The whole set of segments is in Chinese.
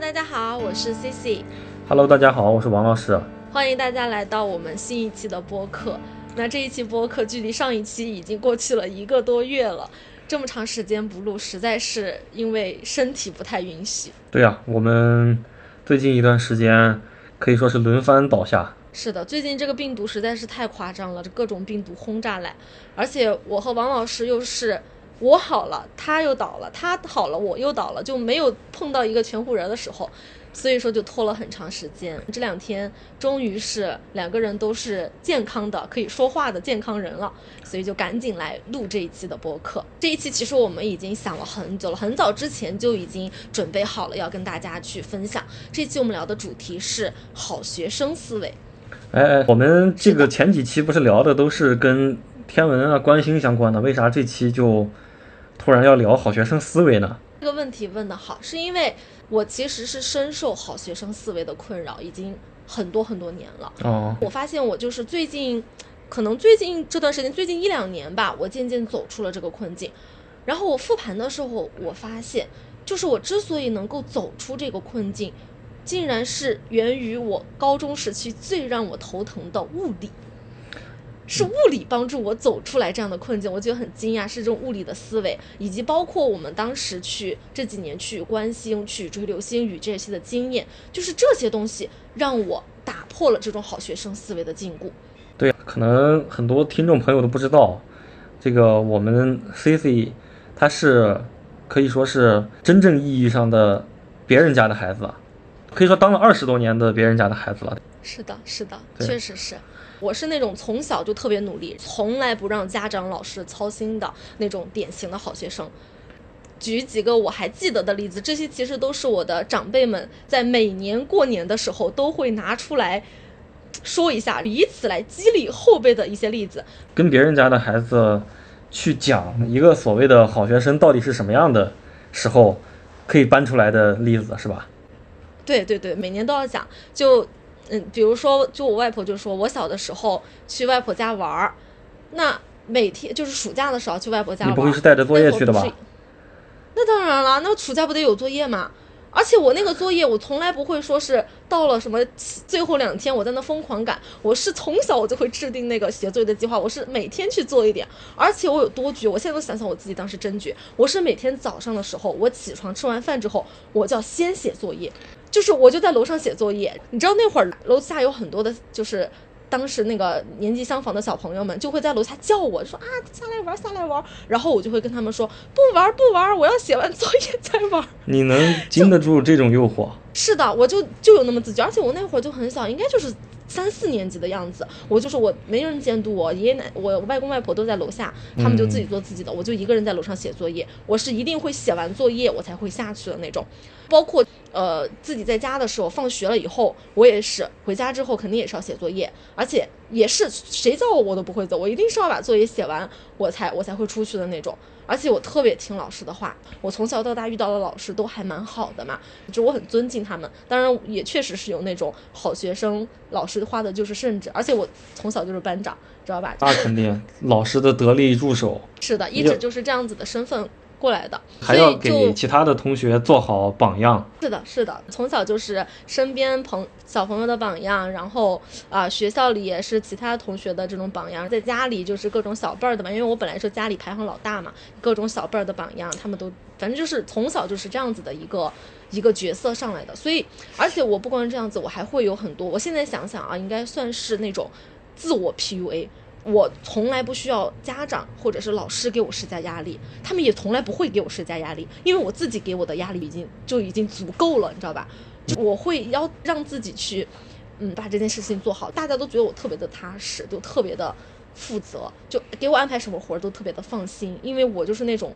大家好，我是 CC。Hello，大家好，我是王老师。欢迎大家来到我们新一期的播客。那这一期播客距离上一期已经过去了一个多月了，这么长时间不录，实在是因为身体不太允许。对呀，我们最近一段时间可以说是轮番倒下。是的，最近这个病毒实在是太夸张了，这各种病毒轰炸来，而且我和王老师又是。我好了，他又倒了，他好了，我又倒了，就没有碰到一个全乎人的时候，所以说就拖了很长时间。这两天终于是两个人都是健康的，可以说话的健康人了，所以就赶紧来录这一期的播客。这一期其实我们已经想了很久了，很早之前就已经准备好了要跟大家去分享。这期我们聊的主题是好学生思维。哎哎，我们这个前几期不是聊的都是跟天文啊、观星相关的，为啥这期就？突然要聊好学生思维呢？这个问题问得好，是因为我其实是深受好学生思维的困扰，已经很多很多年了。哦，我发现我就是最近，可能最近这段时间，最近一两年吧，我渐渐走出了这个困境。然后我复盘的时候，我发现，就是我之所以能够走出这个困境，竟然是源于我高中时期最让我头疼的物理。是物理帮助我走出来这样的困境，我觉得很惊讶。是这种物理的思维，以及包括我们当时去这几年去观星、去追流星雨这些的经验，就是这些东西让我打破了这种好学生思维的禁锢。对，可能很多听众朋友都不知道，这个我们 C C 他是可以说是真正意义上的别人家的孩子，可以说当了二十多年的别人家的孩子了。是的，是的，确实是。我是那种从小就特别努力，从来不让家长老师操心的那种典型的好学生。举几个我还记得的例子，这些其实都是我的长辈们在每年过年的时候都会拿出来说一下，以此来激励后辈的一些例子。跟别人家的孩子去讲一个所谓的好学生到底是什么样的时候，可以搬出来的例子是吧？对对对，每年都要讲就。嗯，比如说，就我外婆就说，我小的时候去外婆家玩儿，那每天就是暑假的时候去外婆家玩。你不会是带着作业去的吧？那当然了，那暑假不得有作业吗？而且我那个作业，我从来不会说是到了什么最后两天我在那疯狂赶，我是从小我就会制定那个写作业的计划，我是每天去做一点。而且我有多绝，我现在都想想我自己当时真绝，我是每天早上的时候，我起床吃完饭之后，我就要先写作业。就是我就在楼上写作业，你知道那会儿楼下有很多的，就是当时那个年纪相仿的小朋友们就会在楼下叫我说啊下来玩下来玩，然后我就会跟他们说不玩不玩，我要写完作业再玩。你能经得住这种诱惑？是的，我就就有那么自觉，而且我那会儿就很小，应该就是。三四年级的样子，我就是我没人监督我，爷爷奶我外公外婆都在楼下，他们就自己做自己的，我就一个人在楼上写作业。我是一定会写完作业我才会下去的那种。包括呃自己在家的时候，放学了以后，我也是回家之后肯定也是要写作业，而且也是谁叫我我都不会走，我一定是要把作业写完我才我才会出去的那种。而且我特别听老师的话，我从小到大遇到的老师都还蛮好的嘛，就我很尊敬他们。当然也确实是有那种好学生，老师花的就是圣旨。而且我从小就是班长，知道吧？那肯定，老师的得力助手。是的，一直就是这样子的身份。过来的，还要给其他的同学做好榜样。是的，是的，从小就是身边朋小朋友的榜样，然后啊，学校里也是其他同学的这种榜样，在家里就是各种小辈儿的嘛，因为我本来是家里排行老大嘛，各种小辈儿的榜样，他们都反正就是从小就是这样子的一个一个角色上来的。所以，而且我不光是这样子，我还会有很多。我现在想想啊，应该算是那种自我 PUA。我从来不需要家长或者是老师给我施加压力，他们也从来不会给我施加压力，因为我自己给我的压力已经就已经足够了，你知道吧？我会要让自己去，嗯，把这件事情做好。大家都觉得我特别的踏实，就特别的负责，就给我安排什么活儿都特别的放心，因为我就是那种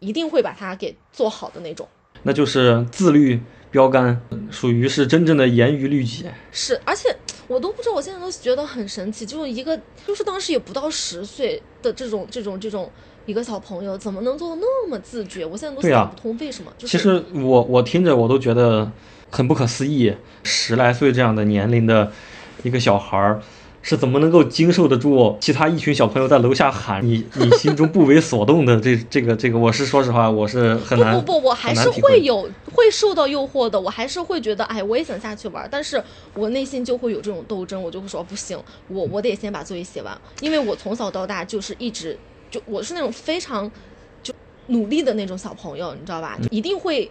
一定会把它给做好的那种。那就是自律标杆，属于是真正的严于律己。是，而且。我都不知道，我现在都觉得很神奇，就一个就是当时也不到十岁的这种这种这种一个小朋友，怎么能做的那么自觉？我现在都想不通为什么。其实我我听着我都觉得很不可思议，十来岁这样的年龄的一个小孩儿。是怎么能够经受得住其他一群小朋友在楼下喊你，你心中不为所动的这这个这个，我是说实话，我是很难。不不不，我还是会有会会受到诱惑的，我还是会觉得，哎，我也想下去玩，但是我内心就会有这种斗争，我就会说不行，我我得先把作业写完，因为我从小到大就是一直就我是那种非常就努力的那种小朋友，你知道吧？一定会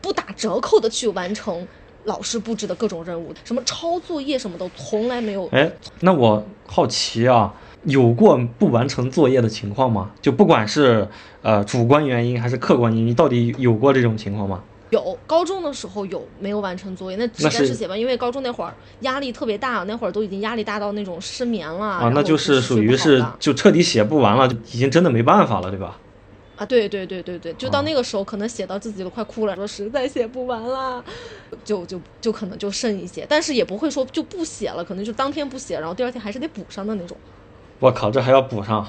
不打折扣的去完成老师布置的各种任务，什么抄作业什么的，从来没有。哎，那我好奇啊，有过不完成作业的情况吗？就不管是呃主观原因还是客观原因，到底有过这种情况吗？有高中的时候有没有完成作业，那实在是是写完，因为高中那会儿压力特别大，那会儿都已经压力大到那种失眠了啊，那就是属于是就彻底写不完了，就已经真的没办法了，对吧？啊，对对对对对，就啊到那个时候可能写到自己都快哭了，说实在写不完啦，就就就可能就剩一些，但是也不会说就不写了，可能就当天不写，然后第二天还是得补上的那种。我靠，这还要补上？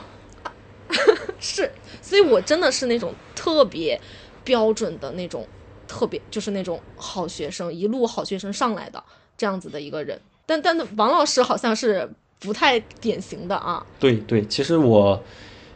是，所以我真的是那种特别标准的那种，特别就是那种好学生，一路好学生上来的这样子的一个人。但但王老师好像是不太典型的啊。对对，其实我，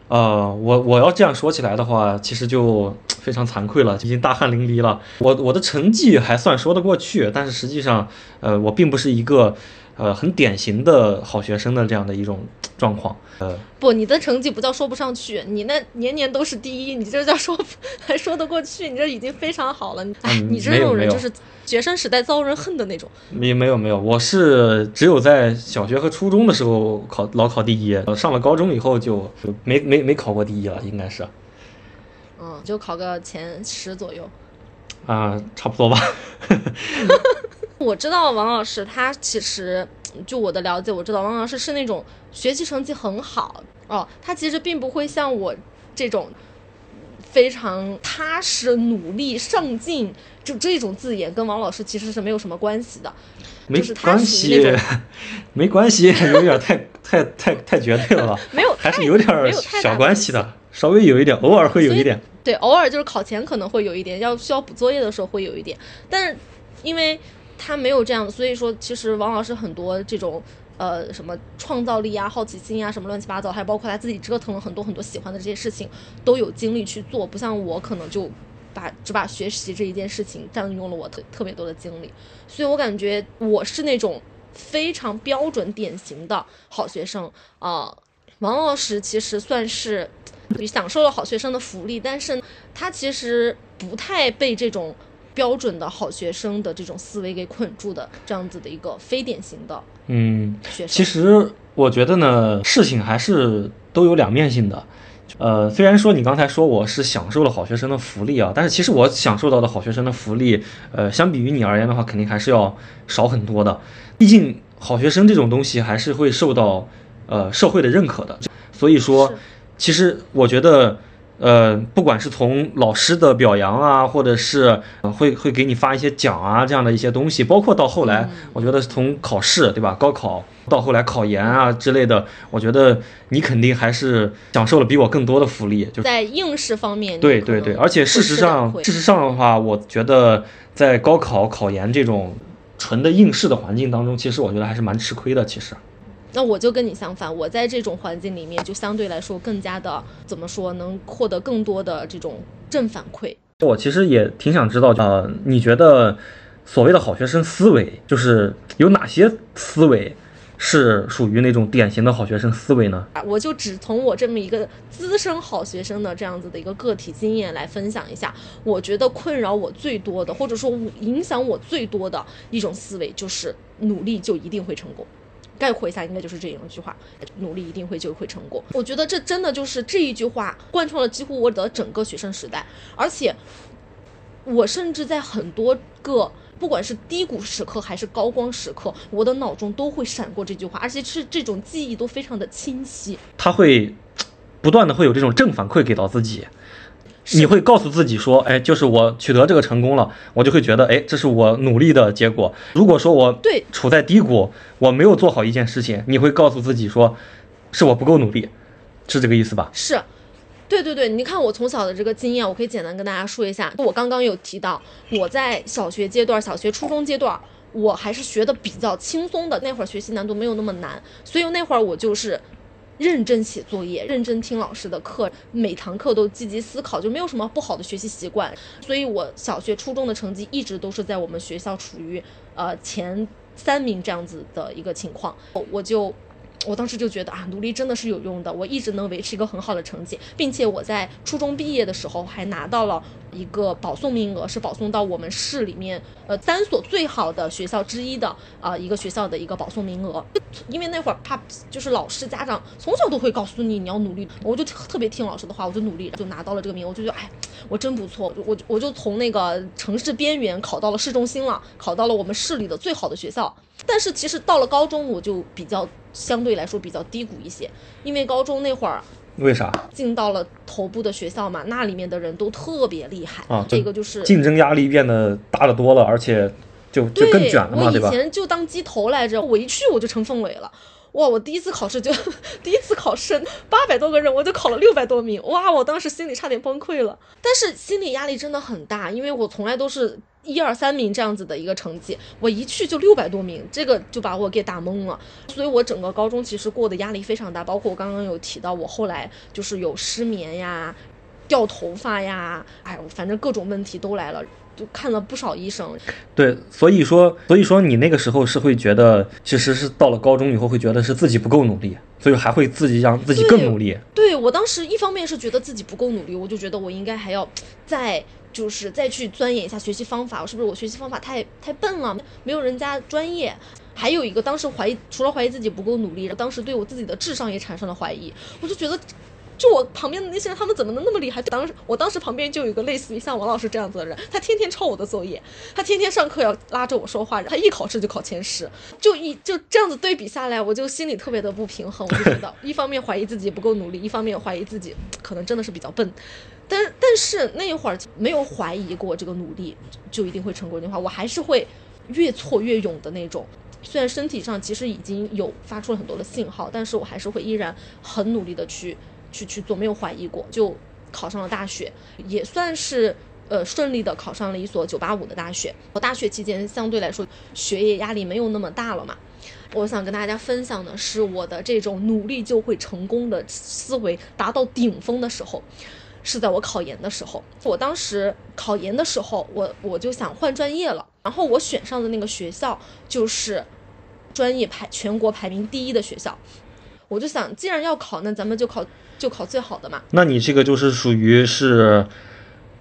呃，我我要这样说起来的话，其实就 非常惭愧了，已经大汗淋漓了。我我的成绩还算说得过去，但是实际上，呃，我并不是一个呃很典型的好学生的这样的一种状况。呃，不，你的成绩不叫说不上去，你那年年都是第一，你这叫说还说得过去，你这已经非常好了。哎，嗯你这种人就是学生时代遭人恨的那种。没没有没有，我是只有在小学和初中的时候考老考第一，呃上了高中以后就就没没没考过第一了，应该是嗯，就考个前十左右。啊、差不多吧。我知道王老师，他其实就我的了解，我知道王老师是那种学习成绩很好哦，他其实并不会像我这种非常踏实、努力、上进，就这种字眼跟王老师其实是没有什么关系的。没关系，没关系，有点太太太太绝对了吧？没有还是有点小关系的，稍微有一点，偶尔会有一点。对，偶尔就是考前可能会有一点，要需要补作业的时候会有一点，但是因为他没有这样，所以说其实王老师很多这种呃什么创造力啊、好奇心啊什么乱七八糟，还包括他自己折腾了很多很多喜欢的这些事情，都有精力去做，不像我可能就把只把学习这一件事情占用了我特特别多的精力，所以我感觉我是那种非常标准典型的好学生啊、王老师其实算是享受了好学生的福利，但是他其实不太被这种标准的好学生的这种思维给捆住的这样子的一个非典型的嗯，学生。其实我觉得呢，事情还是都有两面性的。呃，虽然说你刚才说我是享受了好学生的福利啊，但是其实我享受到的好学生的福利，呃，相比于你而言的话，肯定还是要少很多的。毕竟好学生这种东西还是会受到呃社会的认可的，所以说，其实我觉得。呃，不管是从老师的表扬啊，或者是、呃会会给你发一些奖啊，这样的一些东西，包括到后来，我觉得从考试对吧，高考到后来考研啊之类的，我觉得你肯定还是享受了比我更多的福利，就在应试方面，对对对，而且事实上，事实上的话，我觉得在高考、考研这种纯的应试的环境当中，其实我觉得还是蛮吃亏的。其实，那我就跟你相反，我在这种环境里面就相对来说更加的怎么说，能获得更多的这种正反馈。我其实也挺想知道，呃，你觉得所谓的好学生思维，就是有哪些思维是属于那种典型的好学生思维呢？啊，我就只从我这么一个资深好学生的这样子的一个个体经验来分享一下，我觉得困扰我最多的，或者说我影响我最多的一种思维，就是努力就一定会成功。概括一下，应该就是这样一句话：努力一定会就会成功。我觉得这真的就是这一句话贯穿了几乎我的整个学生时代，而且我甚至在很多个不管是低谷时刻还是高光时刻，我的脑中都会闪过这句话，而且是这种记忆都非常的清晰。他会不断的会有这种正反馈给到自己。是你会告诉自己说，哎，就是我取得这个成功了，我就会觉得，哎，这是我努力的结果。如果说我对处在低谷，我没有做好一件事情，你会告诉自己说，是我不够努力，是这个意思吧？是，对对对，你看我从小的这个经验，我可以简单跟大家说一下。我刚刚有提到，我在小学阶段、小学、初中阶段，我还是学的比较轻松的，那会儿学习难度没有那么难，所以那会儿我就是认真写作业，认真听老师的课，每堂课都积极思考，就没有什么不好的学习习惯。所以我小学、初中的成绩一直都是在我们学校处于呃前三名这样子的一个情况，我就。我当时就觉得啊，努力真的是有用的。我一直能维持一个很好的成绩，并且我在初中毕业的时候还拿到了一个保送名额，是保送到我们市里面呃三所最好的学校之一的啊一个学校的一个保送名额。因为那会儿怕就是老师家长从小都会告诉你你要努力，我就特别听老师的话，我就努力，就拿到了这个名额。我就觉得哎，我真不错，我我就从那个城市边缘考到了市中心了，考到了我们市里的最好的学校。但是其实到了高中，我就比较。相对来说比较低谷一些，因为高中那会儿，为啥进到了头部的学校嘛？那里面的人都特别厉害啊，这个就是竞争压力变得大得多了，而且就就更卷了嘛，对吧？我以前就当鸡头来着，我一去我就成凤尾了。哇！我第一次考试就 第一次考试，八百多个人，我就考了六百多名。哇！我当时心里差点崩溃了，但是心理压力真的很大，因为我从来都是一二三名这样子的一个成绩，我一去就六百多名，这个就把我给打懵了。所以我整个高中其实过的压力非常大，包括我刚刚有提到，我后来就是有失眠呀、掉头发呀，哎，反正各种问题都来了。就看了不少医生，对，所以说，所以说你那个时候是会觉得，其实是到了高中以后会觉得是自己不够努力，所以还会自己让自己更努力。对我当时一方面是觉得自己不够努力，我就觉得我应该还要再就是再去钻研一下学习方法，我是不是我学习方法太太笨了，没有人家专业？还有一个当时怀疑，除了怀疑自己不够努力，当时对我自己的智商也产生了怀疑，我就觉得。就我旁边的那些人，他们怎么能那么厉害？当时我当时旁边就有一个类似于像王老师这样子的人，他天天抄我的作业，他天天上课要拉着我说话，他一考试就考前十，就一就这样子对比下来，我就心里特别的不平衡。我就觉得 一方面怀疑自己不够努力，一方面怀疑自己可能真的是比较笨。但但是那一会儿没有怀疑过这个努力就一定会成功的话，我还是会越挫越勇的那种。虽然身体上其实已经有发出了很多的信号，但是我还是会依然很努力的去。去去做没有怀疑过，就考上了大学，也算是呃顺利的考上了一所九八五的大学。我大学期间相对来说学业压力没有那么大了嘛。我想跟大家分享的是我的这种努力就会成功的思维达到顶峰的时候，是在我考研的时候。我当时考研的时候，我我就想换专业了，然后我选上的那个学校就是专业排全国排名第一的学校。我就想，既然要考，那咱们就考。就考最好的嘛？那你这个就是属于是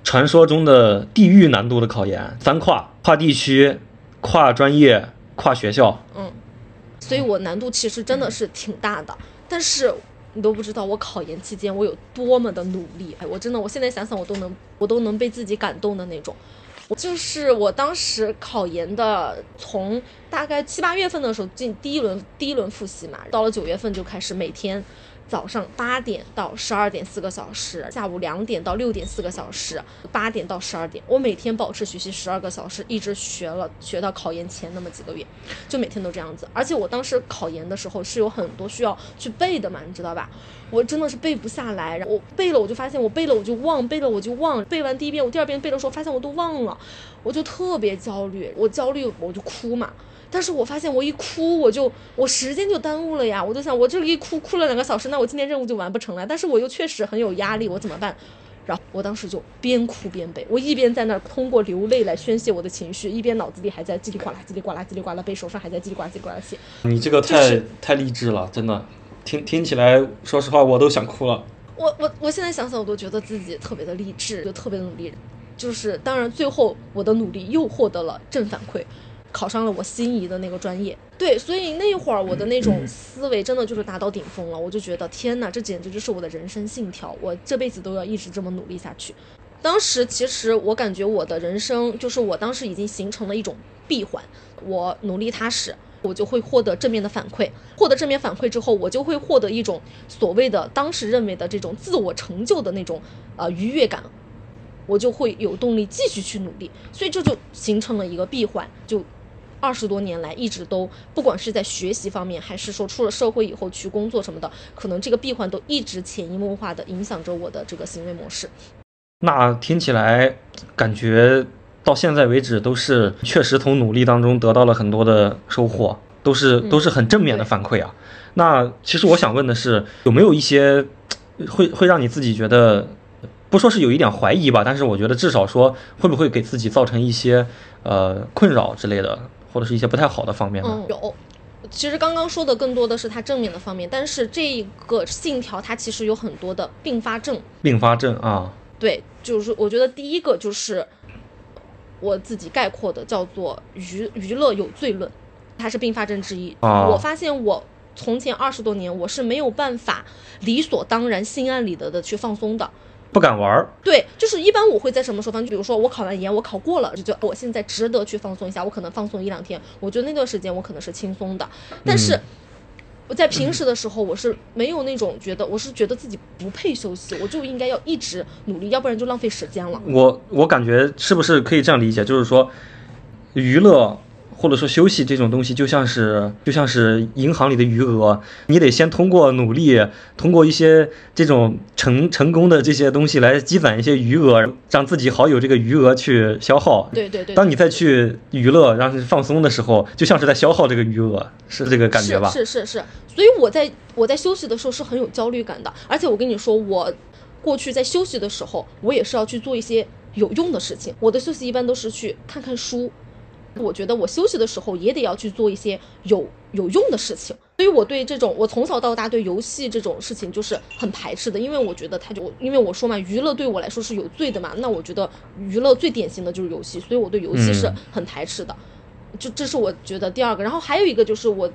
传说中的地域难度的考研，三跨：跨地区、跨专业、跨学校。嗯，所以我难度其实真的是挺大的。但是你都不知道，我考研期间我有多么的努力。哎，我真的，我现在想想，我都能，我都能被自己感动的那种。就是我当时考研的，从大概七八月份的时候进第一轮第一轮复习嘛，到了九月份就开始每天。早上八点到十二点四个小时，下午两点到六点四个小时，八点到十二点，我每天保持学习十二个小时，一直学了学到考研前那么几个月，就每天都这样子。而且我当时考研的时候是有很多需要去背的嘛，你知道吧？我真的是背不下来，然后我背了我就发现我背了我就忘，背了我就忘，背完第一遍我第二遍背的时候发现我都忘了，我就特别焦虑，我焦虑我就哭嘛。但是我发现我一哭我就我时间就耽误了呀，我就想我这里一哭哭了两个小时，那我今天任务就完不成了。但是我又确实很有压力，我怎么办？然后我当时就边哭边背，我一边在那儿通过流泪来宣泄我的情绪，一边脑子里还在叽里呱啦叽里呱啦叽里呱啦背，手上还在叽里呱啦叽里呱啦写。你这个太太励志了，真的，听听起来，说实话我都想哭了。我我我现在想想我都觉得自己特别的励志，就特别努力，就是当然最后我的努力又获得了正反馈。考上了我心仪的那个专业，对，所以那会儿我的那种思维真的就是达到顶峰了，我就觉得天哪，这简直就是我的人生信条，我这辈子都要一直这么努力下去。当时其实我感觉我的人生就是我当时已经形成了一种闭环，我努力踏实，我就会获得正面的反馈，获得正面反馈之后，我就会获得一种所谓的当时认为的这种自我成就的那种呃愉悦感，我就会有动力继续去努力，所以这就形成了一个闭环，就。二十多年来，一直都不管是在学习方面，还是说出了社会以后去工作什么的，可能这个闭环都一直潜移默化的影响着我的这个行为模式。那听起来，感觉到现在为止都是确实从努力当中得到了很多的收获。都是都是很正面的反馈啊。那其实我想问的是，有没有一些会会让你自己觉得，不说是有一点怀疑吧，但是我觉得至少说会不会给自己造成一些呃困扰之类的，或者是一些不太好的方面呢？嗯，有。其实刚刚说的更多的是它正面的方面，但是这个信条它其实有很多的并发症。并发症啊，对，就是我觉得第一个就是我自己概括的叫做娱娱乐有罪论，它是并发症之一。哦我发现我从前二十多年我是没有办法理所当然、心安理得的去放松的。不敢玩儿。对，就是一般我会在什么时候放？就比如说我考完研，我考过了，就觉得我现在值得去放松一下，我可能放松一两天。我觉得那段时间我可能是轻松的，但是嗯我在平时的时候，我是没有那种觉得，我是觉得自己不配休息，我就应该要一直努力，要不然就浪费时间了。我我感觉是不是可以这样理解，就是说，娱乐或者说休息这种东西，就像是就像是银行里的余额，你得先通过努力，通过一些这种成成功的这些东西来积攒一些余额，让自己好有这个余额去消耗。对对对，当你再去娱乐，让你放松的时候，就像是在消耗这个余额，是这个感觉吧？是是是是，所以我在我在休息的时候是很有焦虑感的，而且我跟你说，我过去在休息的时候，我也是要去做一些有用的事情。我的休息一般都是去看看书。我觉得我休息的时候也得要去做一些有有用的事情，所以我对这种我从小到大对游戏这种事情就是很排斥的，因为我觉得它就因为我说嘛，娱乐对我来说是有罪的嘛，那我觉得娱乐最典型的就是游戏，所以我对游戏是嗯。很排斥的。就这是我觉得第二个，然后还有一个就是我，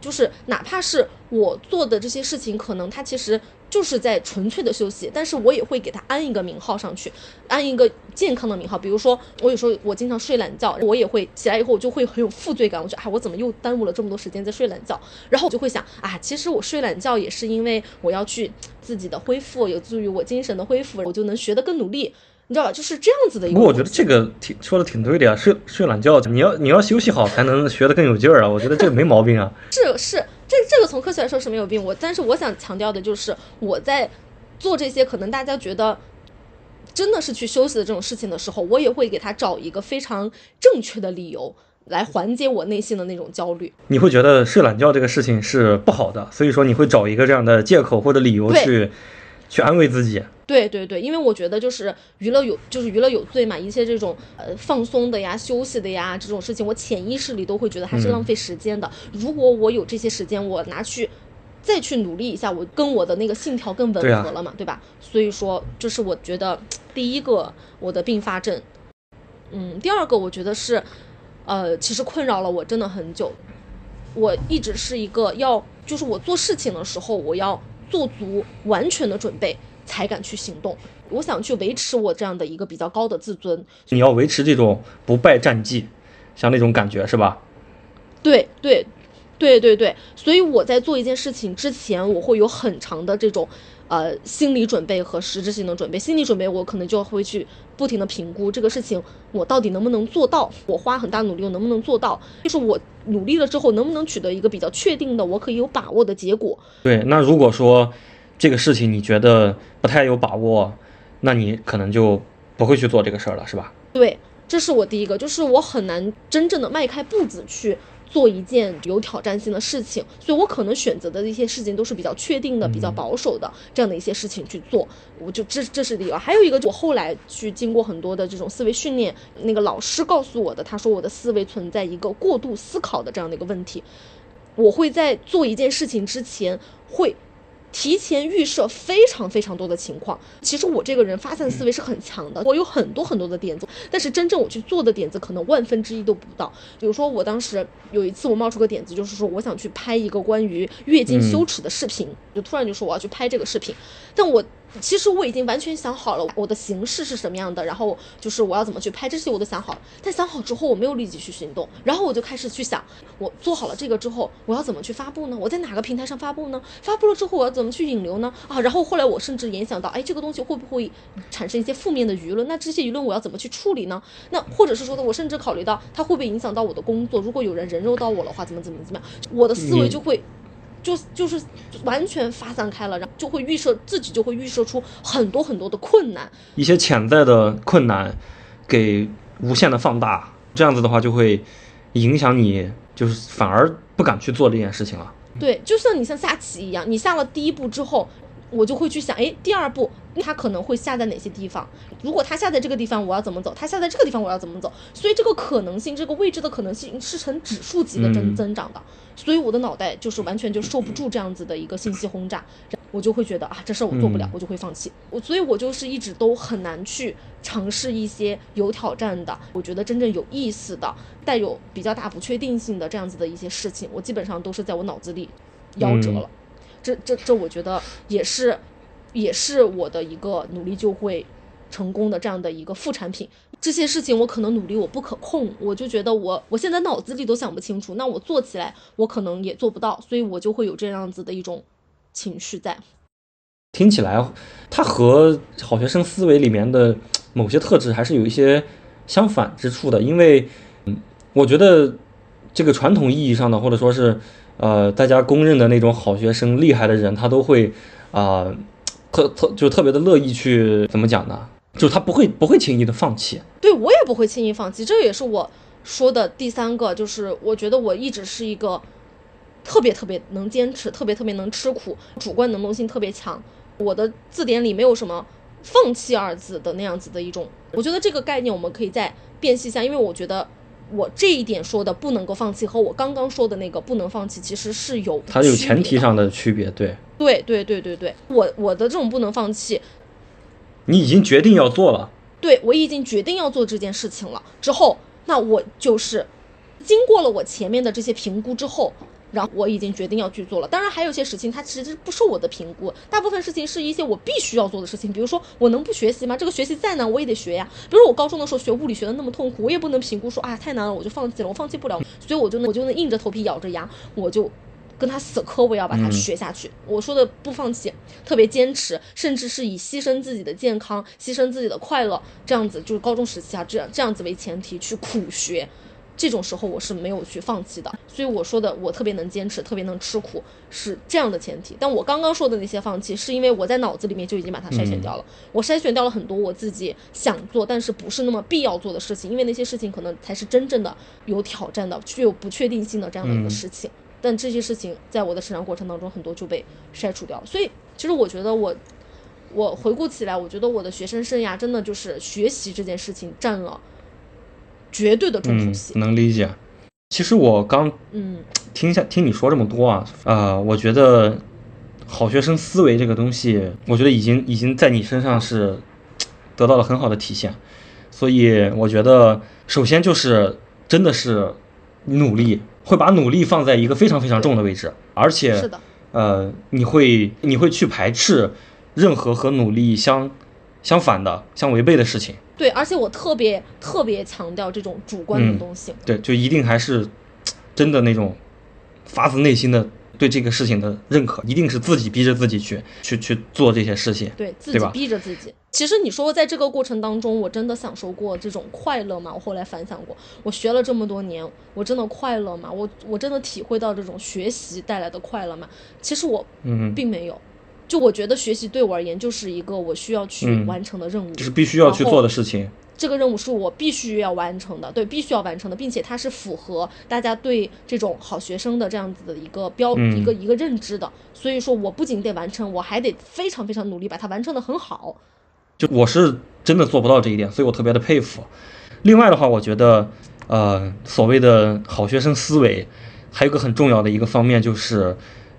就是哪怕是我做的这些事情，可能它其实就是在纯粹的休息，但是我也会给它安一个名号上去，安一个健康的名号。比如说，我有时候我经常睡懒觉，我也会起来以后我就会很有负罪感，我觉得哎，我怎么又耽误了这么多时间在睡懒觉？然后我就会想啊，其实我睡懒觉也是因为我要去自己的恢复，有助于我精神的恢复，我就能学得更努力。你知道吧？就是这样子的一个不过。我觉得这个挺说的挺对的呀，睡睡懒觉，你要你要休息好才能学得更有劲儿啊，我觉得这个没毛病啊。是是，这这个从科学来说是没有病。我但是我想强调的就是我在做这些可能大家觉得真的是去休息的这种事情的时候，我也会给他找一个非常正确的理由来缓解我内心的那种焦虑。你会觉得睡懒觉这个事情是不好的，所以说你会找一个这样的借口或者理由去去安慰自己。对对对，因为我觉得就是娱乐有就是娱乐有罪嘛，一切这种呃放松的呀、休息的呀这种事情，我潜意识里都会觉得还是浪费时间的。如果我有这些时间，我拿去再去努力一下，我跟我的那个信条更吻合了嘛，对吧？所以说，这是我觉得第一个我的并发症。嗯，第二个我觉得是，呃，其实困扰了我真的很久。我一直是一个要，就是我做事情的时候，我要做足完全的准备才敢去行动。我想去维持我这样的一个比较高的自尊。你要维持这种不败战绩，像那种感觉是吧？对对对对对，所以我在做一件事情之前，我会有很长的这种呃心理准备和实质性的准备。心理准备我可能就会去不停的评估这个事情我到底能不能做到，我花很大努力我能不能做到，就是我努力了之后能不能取得一个比较确定的我可以有把握的结果。对，那如果说这个事情你觉得不太有把握，那你可能就不会去做这个事儿了，是吧？对，这是我第一个，就是我很难真正的迈开步子去做一件有挑战性的事情，所以我可能选择的一些事情都是比较确定的、比较保守的这样的一些事情去做。我就这这是第一个，还有一个，我后来去经过很多的这种思维训练，那个老师告诉我的，他说我的思维存在一个过度思考的这样的一个问题，我会在做一件事情之前会。提前预设非常非常多的情况。其实我这个人发散思维是很强的，我有很多很多的点子，但是真正我去做的点子可能万分之一都不到。比如说我当时有一次我冒出个点子，就是说我想去拍一个关于月经羞耻的视频，就突然就说我要去拍这个视频，但我。其实我已经完全想好了我的形式是什么样的，然后就是我要怎么去拍，这些我都想好了。但想好之后，我没有立即去行动，然后我就开始去想，我做好了这个之后，我要怎么去发布呢？我在哪个平台上发布呢？发布了之后，我要怎么去引流呢？啊，然后后来我甚至联想到，哎，这个东西会不会产生一些负面的舆论？那这些舆论我要怎么去处理呢？那或者是说的，我甚至考虑到它会不会影响到我的工作？如果有人人肉到我的话，怎么怎么怎么样？我的思维就会。就就是完全发散开了，然后就会预设自己就会预设出很多很多的困难，一些潜在的困难给无限的放大，这样子的话就会影响你，就是反而不敢去做这件事情了。对，就像你像下棋一样，你下了第一步之后，我就会去想，哎，第二步他可能会下在哪些地方？如果他下在这个地方，我要怎么走？他下在这个地方，我要怎么走？所以这个可能性，这个未知的可能性是呈指数级的增嗯增长的。所以我的脑袋就是完全就受不住这样子的一个信息轰炸，我就会觉得啊，这事儿我做不了嗯，我就会放弃。我所以，我就是一直都很难去尝试一些有挑战的，我觉得真正有意思的、带有比较大不确定性的这样子的一些事情，我基本上都是在我脑子里夭折了。这这这，我觉得也是，也是我的一个努力就会成功的这样的一个副产品。这些事情我可能努力我不可控，我就觉得我我现在脑子里都想不清楚，那我做起来我可能也做不到，所以我就会有这样子的一种情绪在。听起来，它和好学生思维里面的某些特质还是有一些相反之处的。因为，嗯，我觉得这个传统意义上的，或者说是呃大家公认的那种好学生、厉害的人，他都会啊、特特就特别的乐意去怎么讲呢？就他不会不会轻易的放弃。对我也不会轻易放弃，这也是我说的第三个，就是我觉得我一直是一个特别特别能坚持、特别特别能吃苦、主观能动性特别强。我的字典里没有什么“放弃”二字的那样子的一种，我觉得这个概念我们可以再辨析一下，因为我觉得我这一点说的不能够放弃和我刚刚说的那个不能放弃其实是有它有前提上的区别，对。对对对对对，我我的这种不能放弃，你已经决定要做了，对我已经决定要做这件事情了。之后，那我就是经过了我前面的这些评估之后，然后我已经决定要去做了。当然，还有一些事情它其实不受我的评估，大部分事情是一些我必须要做的事情。比如说，我能不学习吗？这个学习再难我也得学呀。比如我高中的时候学物理学的那么痛苦，我也不能评估说啊太难了我就放弃了，我放弃不了，所以我就能我就能硬着头皮咬着牙，我就。跟他死磕，我要把它学下去。我说的不放弃，特别坚持，甚至是以牺牲自己的健康、牺牲自己的快乐，这样子就是高中时期啊，这样这样子为前提去苦学。这种时候我是没有去放弃的，所以我说的我特别能坚持，特别能吃苦，是这样的前提。但我刚刚说的那些放弃，是因为我在脑子里面就已经把它筛选掉了，我筛选掉了很多我自己想做但是不是那么必要做的事情，因为那些事情可能才是真正的有挑战的、具有不确定性的这样的一个嗯事情。但这些事情在我的成长过程当中，很多就被筛除掉了。所以，其实我觉得我，我回顾起来，我觉得我的学生生涯真的就是学习这件事情占了绝对的重头嗯戏，。能理解。其实我刚嗯听下听你说这么多啊，呃，我觉得好学生思维这个东西，我觉得已经已经在你身上是得到了很好的体现。所以我觉得，首先就是真的是努力，会把努力放在一个非常非常重的位置，而且是的，呃，你会你会去排斥任何和努力相相反的、相违背的事情。对，而且我特别特别强调这种主观嗯能动性。对，就一定还是真的那种发自内心的对这个事情的认可，一定是自己逼着自己去去去做这些事情。对自己逼着自己。其实你说在这个过程当中，我真的享受过这种快乐吗？我后来反想过，我学了这么多年，我真的快乐吗？我我真的体会到这种学习带来的快乐吗？其实我嗯，并没有。就我觉得学习对我而言就是一个我需要去嗯完成的任务，就是必须要去做的事情。这个任务是我必须要完成的，对，必须要完成的，并且它是符合大家对这种好学生的这样子的一个标、嗯一个一个认知的。所以说我不仅得完成，我还得非常非常努力把它完成的很好。就我是真的做不到这一点，所以我特别的佩服。另外的话，我觉得，呃，所谓的好学生思维，还有一个很重要的一个方面就是，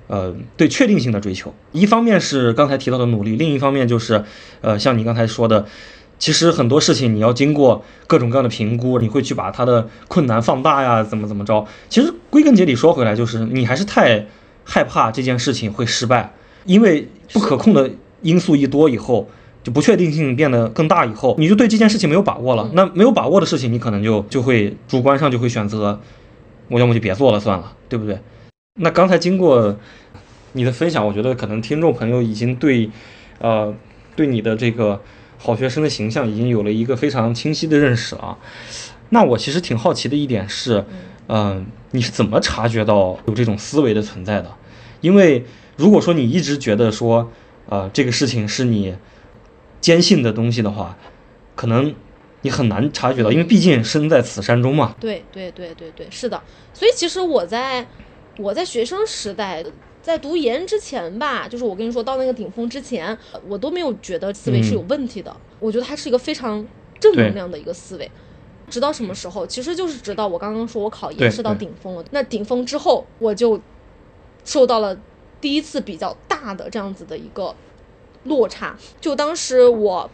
呃，对确定性的追求。一方面是刚才提到的努力，另一方面就是，呃，像你刚才说的，其实很多事情你要经过各种各样的评估，你会去把它的困难放大呀，怎么怎么着。其实归根结底说回来，就是你还是太害怕这件事情会失败，因为不可控的因素一多以后。就不确定性变得更大以后，你就对这件事情没有把握了。那没有把握的事情，你可能就就会主观上就会选择，我要么就别做了算了，对不对？那刚才经过你的分享，我觉得可能听众朋友已经对，呃，对你的这个好学生的形象已经有了一个非常清晰的认识了啊。那我其实挺好奇的一点是，嗯、你是怎么察觉到有这种思维的存在的？因为如果说你一直觉得说，呃，这个事情是你坚信的东西的话，可能你很难察觉到，因为毕竟身在此山中嘛。对对对对对，是的。所以其实我在我在学生时代，在读研之前吧，就是我跟你说到那个顶峰之前，我都没有觉得思维是有问题的。我觉得它是一个非常正能量的一个思维。直到什么时候？其实就是直到我刚刚说我考研是到顶峰了。那顶峰之后，我就受到了第一次比较大的这样子的一个落差。就当时我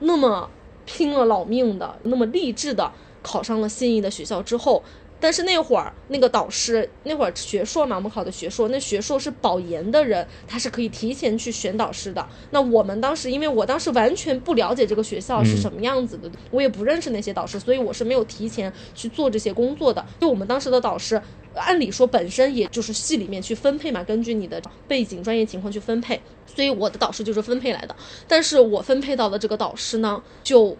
那么拼了老命的，那么励志的考上了心仪的学校之后。但是那会儿那个导师，那会儿学硕嘛，我们考的学硕，那学硕是保研的人，他是可以提前去选导师的。那我们当时，因为我当时完全不了解这个学校是什么样子的，我也不认识那些导师，所以我是没有提前去做这些工作的。就我们当时的导师，按理说本身也就是系里面去分配嘛，根据你的背景、专业情况去分配，所以我的导师就是分配来的。但是我分配到的这个导师呢，就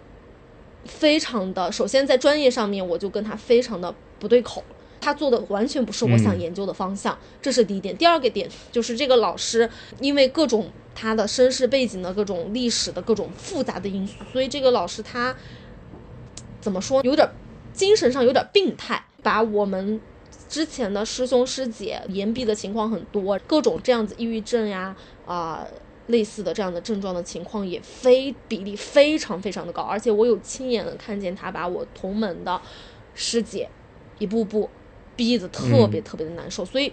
非常的，首先在专业上面，我就跟他非常的。不对口，他做的完全不是我想研究的方向，这是第一点。第二个点就是这个老师，因为各种他的身世背景的各种历史的各种复杂的因素，所以这个老师他怎么说，有点精神上有点病态，把我们之前的师兄师姐言毕的情况很多，各种这样子抑郁症呀啊类似的这样的症状的情况也非比例非常非常的高，而且我有亲眼的看见他把我同门的师姐。一步步逼得特别特别的难受，所以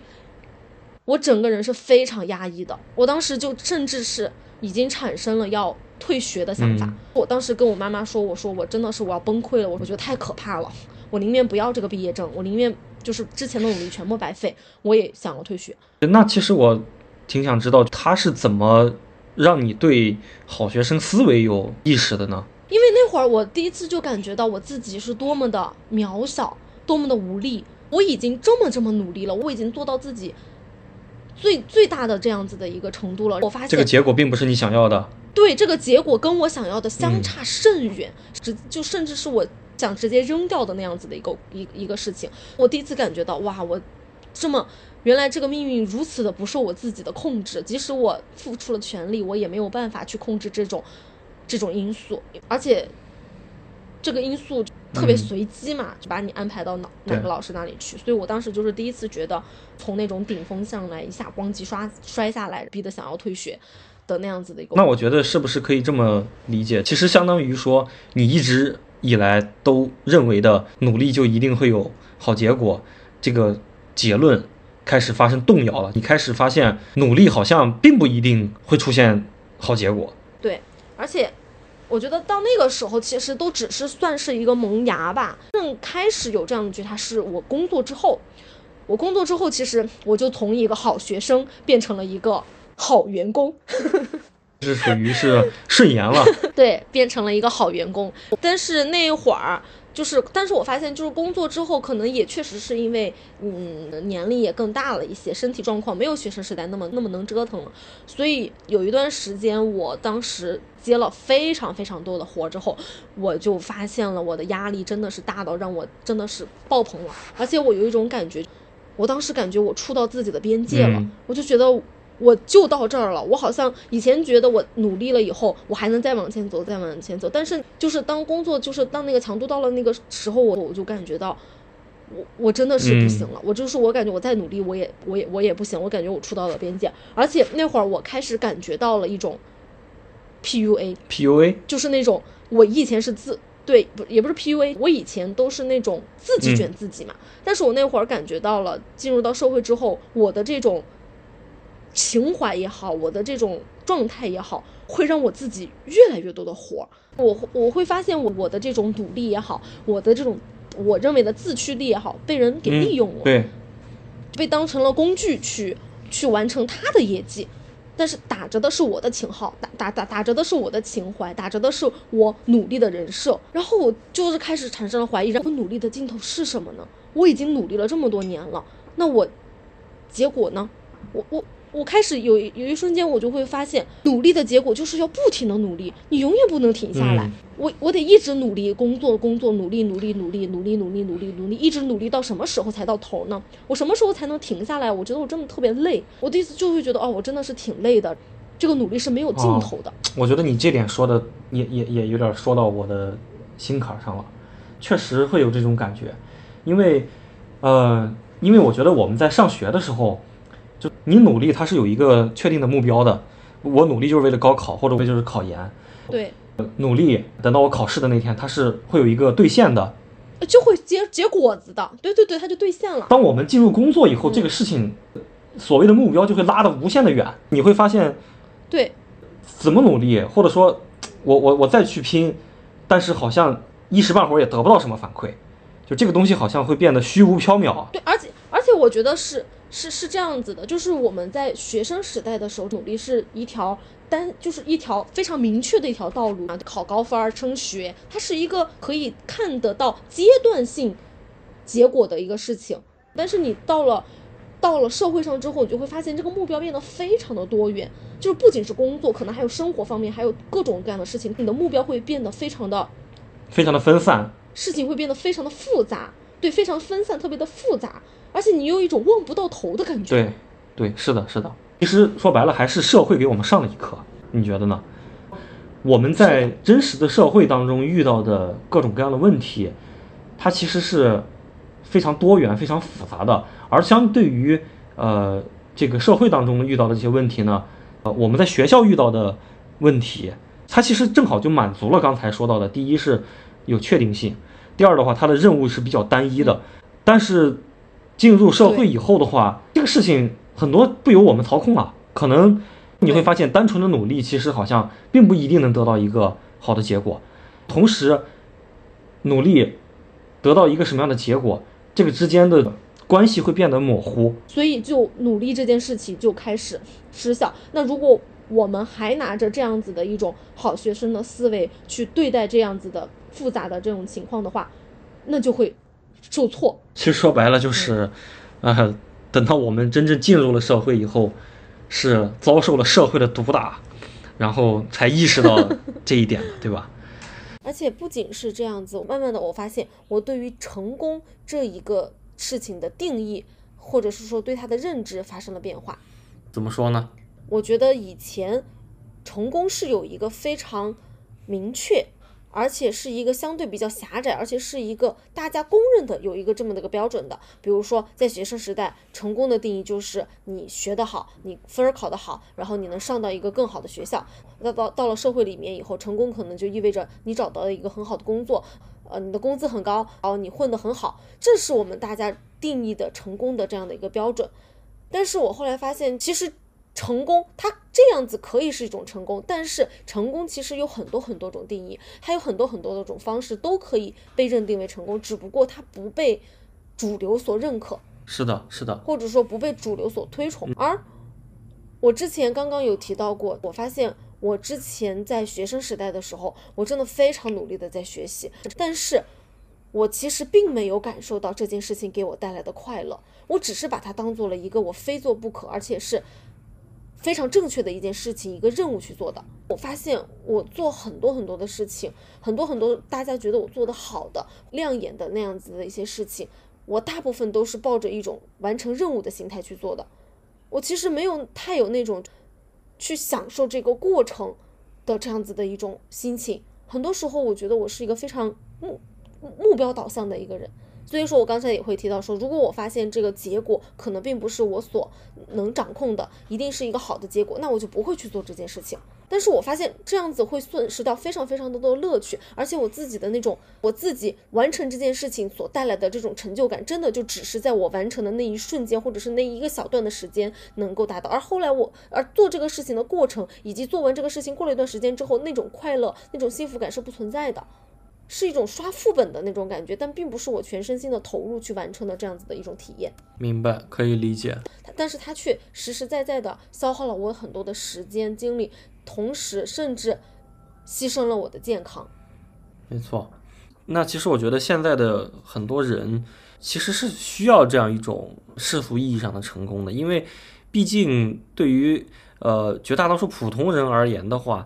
我整个人是非常压抑的。我当时就甚至是已经产生了要退学的想法。我当时跟我妈妈说：“我说我真的是我要崩溃了，我觉得太可怕了，我宁愿不要这个毕业证，我宁愿就是之前的努力全部白费，我也想要退学。”那其实我挺想知道他是怎么让你对好学生思维有意识的呢？因为那会儿我第一次就感觉到我自己是多么的渺小。多么的无力！我已经这么这么努力了，我已经做到自己最最大的这样子的一个程度了。我发现这个结果并不是你想要的。对，这个结果跟我想要的相差甚远，直就甚至是我想直接扔掉的那样子的一个一一个事情。我第一次感觉到，哇，我这么原来这个命运如此的不受我自己的控制，即使我付出了全力，我也没有办法去控制这种这种因素，而且这个因素。特别随机嘛，就把你安排到哪哪个老师那里去，所以我当时就是第一次觉得从那种顶峰上来一下咣叽刷摔下来，逼得想要退学的那样子的一个。那我觉得是不是可以这么理解？其实相当于说你一直以来都认为的努力就一定会有好结果，这个结论开始发生动摇了。你开始发现努力好像并不一定会出现好结果。对，而且。我觉得到那个时候，其实都只是算是一个萌芽吧。正开始有这样的觉察，是我工作之后。我工作之后，其实我就从一个好学生变成了一个好员工，是属于是顺延了。对，变成了一个好员工。但是那一会儿。就是，但是我发现，就是工作之后，可能也确实是因为，嗯，年龄也更大了一些，身体状况没有学生时代那么那么能折腾了。所以有一段时间，我当时接了非常非常多的活之后，我就发现了我的压力真的是大到让我真的是爆棚了。而且我有一种感觉，我当时感觉我触到自己的边界了，我就觉得。我就到这儿了，我好像以前觉得我努力了以后，我还能再往前走，再往前走。但是就是当工作，就是当那个强度到了那个时候，我我就感觉到，我我真的是不行了。我就是我感觉我再努力，我也我也我也不行。我感觉我触到了边界，而且那会儿我开始感觉到了一种 PUA，PUA 就是那种我以前是自对不也不是 PUA，我以前都是那种自己卷自己嘛。但是我那会儿感觉到了，进入到社会之后，我的这种。情怀也好，我的这种状态也好，会让我自己越来越多的活。我我会发现，我我的这种努力也好，我的这种我认为的自驱力也好，被人给利用了，对，被当成了工具去去完成他的业绩。但是打着的是我的情号，打打打打着的是我的情怀，打着的是我努力的人设。然后我就是开始产生了怀疑，我努力的尽头是什么呢？我已经努力了这么多年了，那我结果呢？我我。我开始有有一瞬间，我就会发现，努力的结果就是要不停的努力，你永远不能停下来。我我得一直努力工作，工作努力努力努力努力努力努力努力，一直努力到什么时候才到头呢？我什么时候才能停下来？我觉得我真的特别累。我的意思就会觉得，哦，我真的是挺累的，这个努力是没有尽头的。我觉得你这点说的也也也有点说到我的心坎上了，确实会有这种感觉，因为，呃。因为我觉得我们在上学的时候，就你努力，它是有一个确定的目标的。我努力就是为了高考，或者为就是考研。对，努力等到我考试的那天，它是会有一个兑现的。就会结结果子的。对对对，它就兑现了。当我们进入工作以后，这个事情所谓的目标就会拉得无限的远。你会发现，对，怎么努力，或者说，我我我再去拼，但是好像一时半会儿也得不到什么反馈，就这个东西好像会变得虚无缥缈。对，而且而且我觉得是是是这样子的，就是我们在学生时代的时候努力是一条单，就是一条非常明确的一条道路啊，考高分儿升学，它是一个可以看得到阶段性结果的一个事情。但是你到了到了社会上之后，你就会发现这个目标变得非常的多元，就是不仅是工作，可能还有生活方面，还有各种各样的事情，你的目标会变得非常的非常的分散。事情会变得非常的复杂，对，非常分散，特别的复杂，而且你有一种望不到头的感觉。对，对，是的，是的。其实说白了，还是社会给我们上了一课，你觉得呢？我们在真实的社会当中遇到的各种各样的问题，它其实是非常多元、非常复杂的。而相对于呃这个社会当中遇到的这些问题呢，呃我们在学校遇到的问题，它其实正好就满足了刚才说到的，第一是有确定性，第二的话，它的任务是比较单一的。但是进入社会以后的话，这个事情很多不由我们操控了。可能你会发现，单纯的努力其实好像并不一定能得到一个好的结果。同时，努力得到一个什么样的结果，这个之间的关系会变得模糊。所以，就努力这件事情就开始失效。那如果我们还拿着这样子的一种好学生的思维去对待这样子的复杂的这种情况的话，那就会受挫。其实说白了就是，呃，等到我们真正进入了社会以后，是遭受了社会的毒打，然后才意识到 这一点的，对吧？而且不仅是这样子，慢慢的我发现我对于成功这一个事情的定义，或者是说对它的认知发生了变化。怎么说呢？我觉得以前成功是有一个非常明确，而且是一个相对比较狭窄，而且是一个大家公认的有一个这么的一个标准的。比如说在学生时代，成功的定义就是你学得好，你分儿考得好，然后你能上到一个更好的学校。那到到了社会里面以后，成功可能就意味着你找到了一个很好的工作，呃，你的工资很高，然后你混得很好，这是我们大家定义的成功的这样的一个标准。但是我后来发现，其实成功它这样子可以是一种成功，但是成功其实有很多很多种定义，还有很多很多的种方式都可以被认定为成功，只不过它不被主流所认可，是的，是的，或者说不被主流所推崇。而我之前刚刚有提到过，我发现我之前在学生时代的时候，我真的非常努力的在学习，但是我其实并没有感受到这件事情给我带来的快乐，我只是把它当做了一个我非做不可，而且是非常正确的一件事情，一个任务去做的。我发现我做很多很多的事情，很多很多大家觉得我做的好的、亮眼的那样子的一些事情，我大部分都是抱着一种完成任务的心态去做的。我其实没有太有那种去享受这个过程的这样子的一种心情。很多时候，我觉得我是一个非常目目标导向的一个人。所以说我刚才也会提到说，如果我发现这个结果可能并不是我所能掌控的，一定是一个好的结果，那我就不会去做这件事情。但是我发现这样子会损失掉非常非常多的乐趣，而且我自己的那种我自己完成这件事情所带来的这种成就感，真的就只是在我完成的那一瞬间，或者是那一个小段的时间能够达到。而后来我而做这个事情的过程，以及做完这个事情过了一段时间之后，那种快乐、那种幸福感是不存在的。是一种刷副本的那种感觉，但并不是我全身心的投入去完成的这样子的一种体验。明白，可以理解。但是它却实实在在的消耗了我很多的时间精力，同时甚至牺牲了我的健康。没错。那其实我觉得现在的很多人其实是需要这样一种世俗意义上的成功的，因为毕竟对于呃绝大多数普通人而言的话。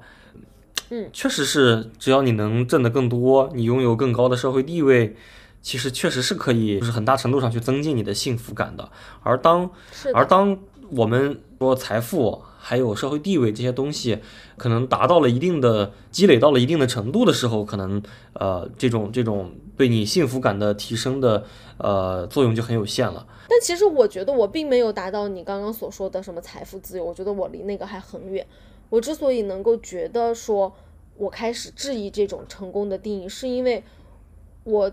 嗯，确实是，只要你能挣得更多，你拥有更高的社会地位，其实确实是可以，就是很大程度上去增进你的幸福感的。而当是而当我们说财富还有社会地位这些东西，可能达到了一定的积累到了一定的程度的时候，可能呃这种这种对你幸福感的提升的呃作用就很有限了。但其实我觉得我并没有达到你刚刚所说的什么财富自由，我觉得我离那个还很远。我之所以能够觉得说，我开始质疑这种成功的定义，是因为我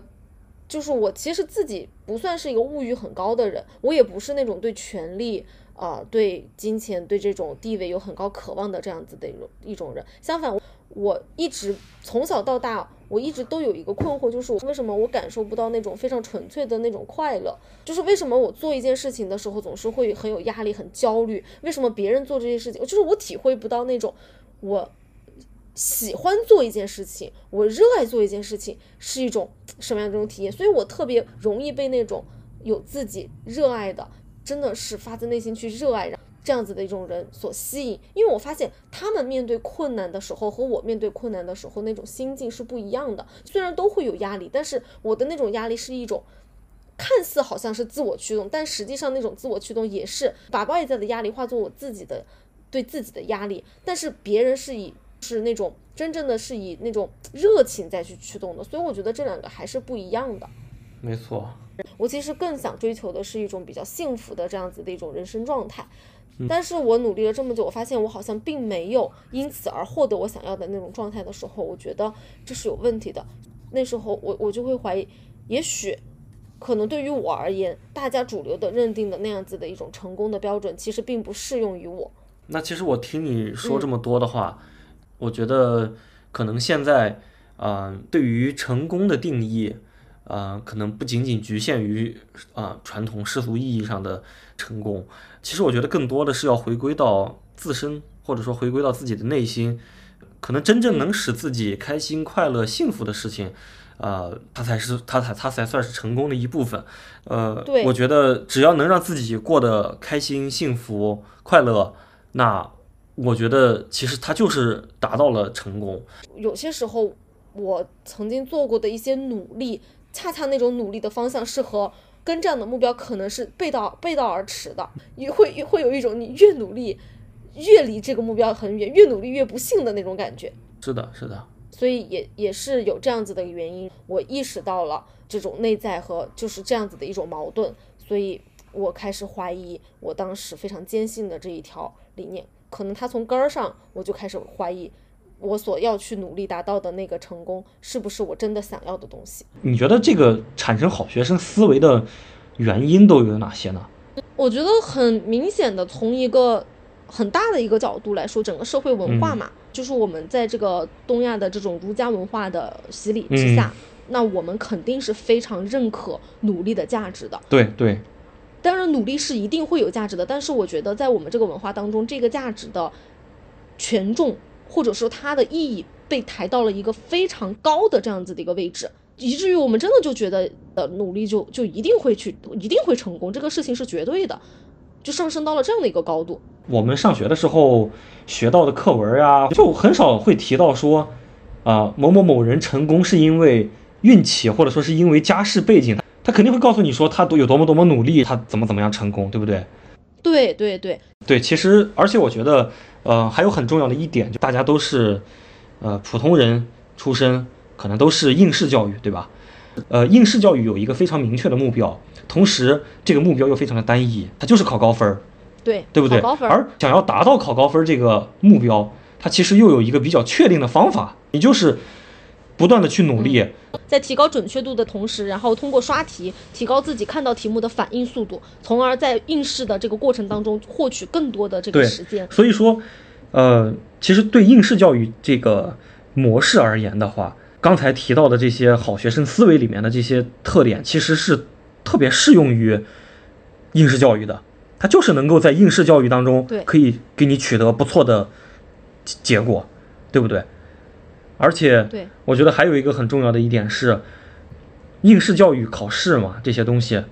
就是我其实自己不算是一个物欲很高的人，我也不是那种对权力。啊，对金钱、对这种地位有很高渴望的这样子的一种一种人。相反，我一直从小到大，我一直都有一个困惑，就是为什么我感受不到那种非常纯粹的那种快乐？就是为什么我做一件事情的时候总是会很有压力、很焦虑？为什么别人做这些事情，就是我体会不到那种我喜欢做一件事情，我热爱做一件事情是一种什么样的这种体验？所以我特别容易被那种有自己热爱的。真的是发自内心去热爱这样子的一种人所吸引，因为我发现他们面对困难的时候和我面对困难的时候那种心境是不一样的。虽然都会有压力，但是我的那种压力是一种看似好像是自我驱动，但实际上那种自我驱动也是把外在的压力化作我自己的对自己的压力。但是别人是以是那种真正的是以那种热情再去驱动的，所以我觉得这两个还是不一样的。没错。我其实更想追求的是一种比较幸福的这样子的一种人生状态，但是我努力了这么久，我发现我好像并没有因此而获得我想要的那种状态的时候，我觉得这是有问题的。那时候我我就会怀疑，也许可能对于我而言，大家主流的认定的那样子的一种成功的标准，其实并不适用于我。那其实我听你说这么多的话，我觉得可能现在，嗯，对于成功的定义。呃，可能不仅仅局限于啊传统世俗意义上的成功，其实我觉得更多的是要回归到自身，或者说回归到自己的内心，可能真正能使自己开心、快乐、幸福的事情，呃，它才是它才它才算是成功的一部分。呃，我觉得只要能让自己过得开心、幸福、快乐，那我觉得其实它就是达到了成功。有些时候，我曾经做过的一些努力。恰恰那种努力的方向是和跟这样的目标可能是背道背道而驰的，也会会有一种你越努力越离这个目标很远，越努力越不幸的那种感觉。是的，是的。所以也也是有这样子的原因，我意识到了这种内在和就是这样子的一种矛盾，所以我开始怀疑我当时非常坚信的这一条理念，可能它从根儿上我就开始怀疑。我所要去努力达到的那个成功，是不是我真的想要的东西？你觉得这个产生好学生思维的原因都有哪些呢？我觉得很明显的，从一个很大的一个角度来说，整个社会文化嘛，就是我们在这个东亚的这种儒家文化的洗礼之下，那我们肯定是非常认可努力的价值的。对对，当然努力是一定会有价值的，但是我觉得在我们这个文化当中，这个价值的权重。或者说它的意义被抬到了一个非常高的这样子的一个位置，以至于我们真的就觉得，呃，努力就就一定会去，一定会成功，这个事情是绝对的，就上升到了这样的一个高度。我们上学的时候学到的课文呀，就很少会提到说，啊，某某某人成功是因为运气，或者说是因为家世背景，他肯定会告诉你说他多有多么多么努力，他怎么怎么样成功，对不对？对对对对，其实而且我觉得。呃，还有很重要的一点，就大家都是，呃，普通人出身，可能都是应试教育，对吧？呃，应试教育有一个非常明确的目标，同时这个目标又非常的单一，它就是考高分儿，对，对不对？而想要达到考高分这个目标，它其实又有一个比较确定的方法，也就是不断的去努力。在提高准确度的同时，然后通过刷题提高自己看到题目的反应速度，从而在应试的这个过程当中获取更多的这个时间。所以说，呃，其实对应试教育这个模式而言的话，刚才提到的这些好学生思维里面的这些特点，其实是特别适用于应试教育的。它就是能够在应试教育当中，可以给你取得不错的结果，对不对？而且，我觉得还有一个很重要的一点是，应试教育考试嘛，这些东西，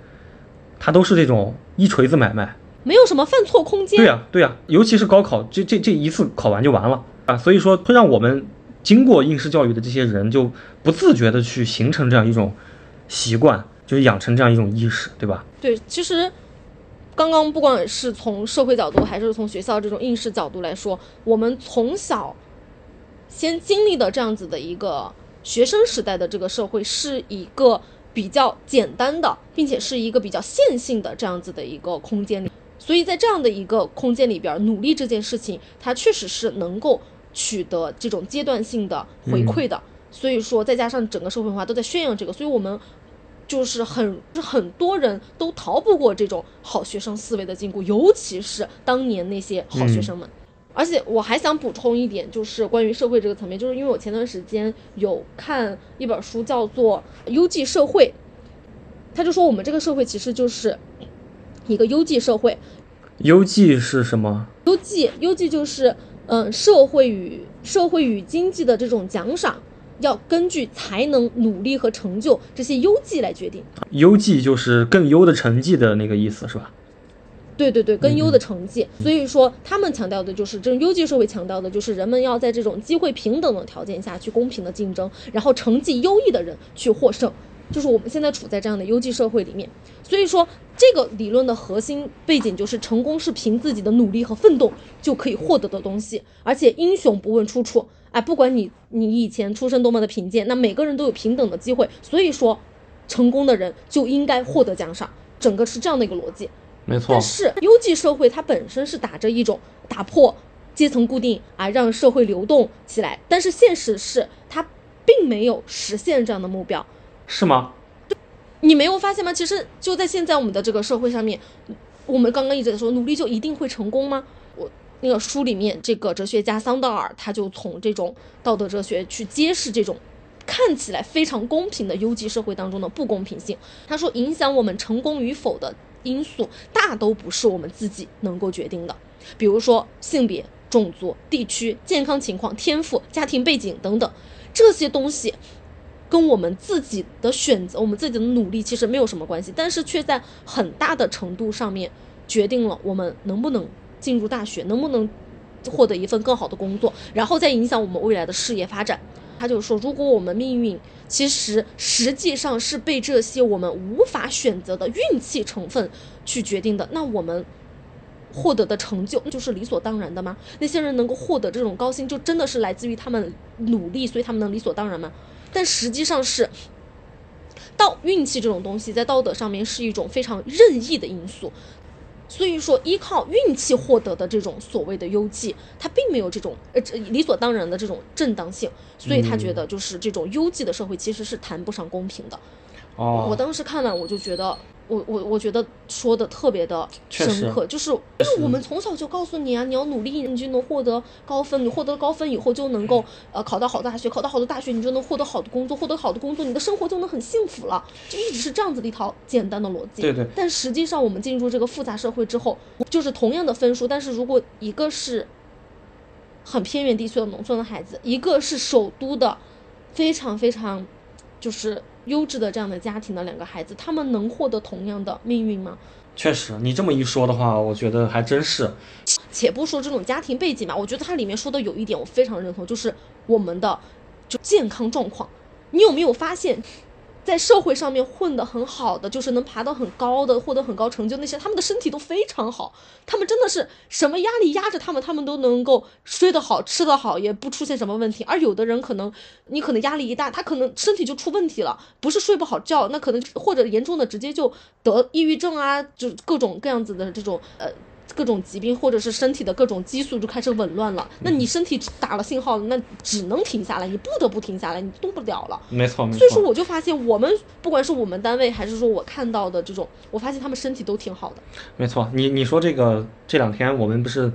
它都是这种一锤子买卖，没有什么犯错空间。对呀，对呀，尤其是高考，这这这一次考完就完了啊，所以说会让我们经过应试教育的这些人就不自觉的去形成这样一种习惯，就是养成这样一种意识，对吧？对，其实刚刚不管是从社会角度，还是从学校这种应试角度来说，我们从小。先经历的这样子的一个学生时代的这个社会是一个比较简单的，并且是一个比较线性的这样子的一个空间里。所以在这样的一个空间里边，努力这件事情，它确实是能够取得这种阶段性的回馈的。所以说，再加上整个社会文化都在宣扬这个，所以我们就是很很多人都逃不过这种好学生思维的禁锢，尤其是当年那些好学生们。而且我还想补充一点，就是关于社会这个层面，就是因为我前段时间有看一本书，叫做《优绩社会》，他就说我们这个社会其实就是一个优绩社会。优绩是什么？优绩，优绩就是嗯，社会与社会与经济的这种奖赏，要根据才能、努力和成就这些优绩来决定。优绩就是更优的成绩的那个意思，是吧？对对对，更优的成绩。所以说，他们强调的就是这种优绩社会强调的就是人们要在这种机会平等的条件下去公平的竞争，然后成绩优异的人去获胜。就是我们现在处在这样的优绩社会里面，所以说这个理论的核心背景就是成功是凭自己的努力和奋斗就可以获得的东西，而且英雄不问出处。哎，不管你你以前出身多么的贫贱，那每个人都有平等的机会。所以说，成功的人就应该获得奖赏，整个是这样的一个逻辑。没错。但是优绩社会它本身是打着一种打破阶层固定啊，让社会流动起来，但是现实是它并没有实现这样的目标。是吗？你没有发现吗？其实就在现在我们的这个社会上面，我们刚刚一直在说努力就一定会成功吗？我那个书里面这个哲学家桑德尔他就从这种道德哲学去揭示这种看起来非常公平的优绩社会当中的不公平性。他说，影响我们成功与否的因素大都不是我们自己能够决定的，比如说性别、种族、地区、健康情况、天赋、家庭背景等等这些东西。跟我们自己的选择，我们自己的努力其实没有什么关系，但是却在很大的程度上面决定了我们能不能进入大学，能不能获得一份更好的工作，然后再影响我们未来的事业发展。他就说，如果我们命运其实实际上是被这些我们无法选择的运气成分去决定的，那我们获得的成就就是理所当然的吗？那些人能够获得这种高薪，就真的是来自于他们努力，所以他们能理所当然吗？但实际上是，道运气这种东西在道德上面是一种非常任意的因素，所以说依靠运气获得的这种所谓的优绩，他并没有这种呃理所当然的这种正当性，所以他觉得就是这种优绩的社会其实是谈不上公平的。哦，我当时看完我就觉得。我我我觉得说的特别的深刻，就是因为我们从小就告诉你啊，你要努力，你就能获得高分，你获得高分以后就能够呃考到好大学，考到好的大学，你就能获得好的工作，获得好的工作，你的生活就能很幸福了，就一直是这样子的一套简单的逻辑。对对。但实际上我们进入这个复杂社会之后，就是同样的分数，但是如果一个是很偏远地区的农村的孩子，一个是首都的，非常非常就是。优质的这样的家庭的两个孩子，他们能获得同样的命运吗？确实，你这么一说的话，我觉得还真是。且不说这种家庭背景吧，我觉得它里面说的有一点我非常认同，就是我们的就健康状况。你有没有发现？在社会上面混得很好的，就是能爬到很高的，获得很高成就那些，他们的身体都非常好，他们真的是什么压力压着他们，他们都能够睡得好，吃得好，也不出现什么问题。而有的人可能，你可能压力一大，他可能身体就出问题了，不是睡不好觉，那可能或者严重的直接就得抑郁症啊，就各种各样子的这种呃。各种疾病，或者是身体的各种激素就开始紊乱了。那你身体打了信号，那只能停下来，你不得不停下来，你动不了了。没错，没错。所以说，我就发现我们不管是我们单位，还是说我看到的这种，我发现他们身体都挺好的。没错，你你说这个这两天我们不是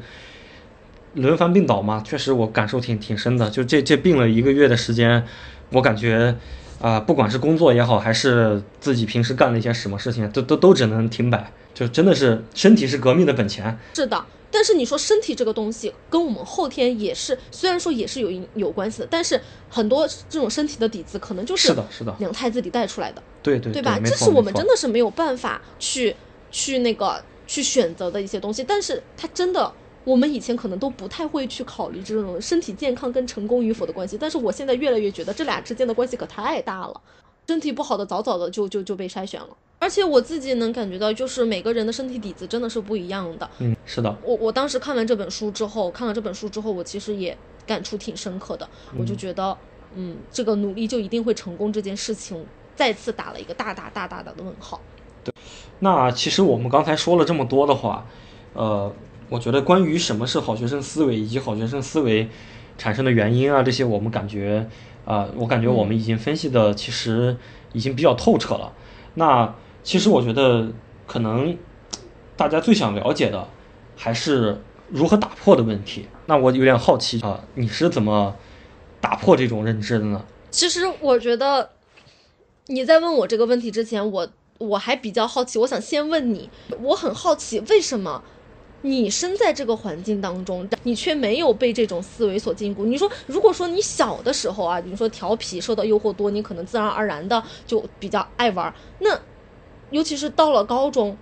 轮番病倒吗？确实，我感受挺挺深的。就这这病了一个月的时间，我感觉啊，不管是工作也好，还是自己平时干了一些什么事情，都都都只能停摆。就真的是身体是革命的本钱，是的。但是你说身体这个东西跟我们后天也是，虽然说也是有有关系的，但是很多这种身体的底子可能就是是的，是的，娘胎自己带出来的，对对对吧？这是我们真的是没有办法去去那个去选择的一些东西。但是它真的，我们以前可能都不太会去考虑这种身体健康跟成功与否的关系。但是我现在越来越觉得这俩之间的关系可太大了。身体不好的早早的就就就被筛选了，而且我自己能感觉到，就是每个人的身体底子真的是不一样的。嗯，是的。我我当时看完这本书之后，看了这本书之后，我其实也感触挺深刻的。我就觉得，嗯，这个努力就一定会成功这件事情，再次打了一个大大大大大的问号。对那其实我们刚才说了这么多的话，呃，我觉得关于什么是好学生思维以及好学生思维产生的原因啊，这些我们感觉啊、我感觉我们已经分析的其实已经比较透彻了。那其实我觉得可能大家最想了解的还是如何打破的问题。那我有点好奇啊、你是怎么打破这种认知的呢？其实我觉得你在问我这个问题之前，我我还比较好奇，我想先问你，我很好奇为什么你身在这个环境当中，你却没有被这种思维所禁锢？你说，如果说你小的时候啊，比如说调皮，受到诱惑多，你可能自然而然的就比较爱玩。那尤其是到了高中，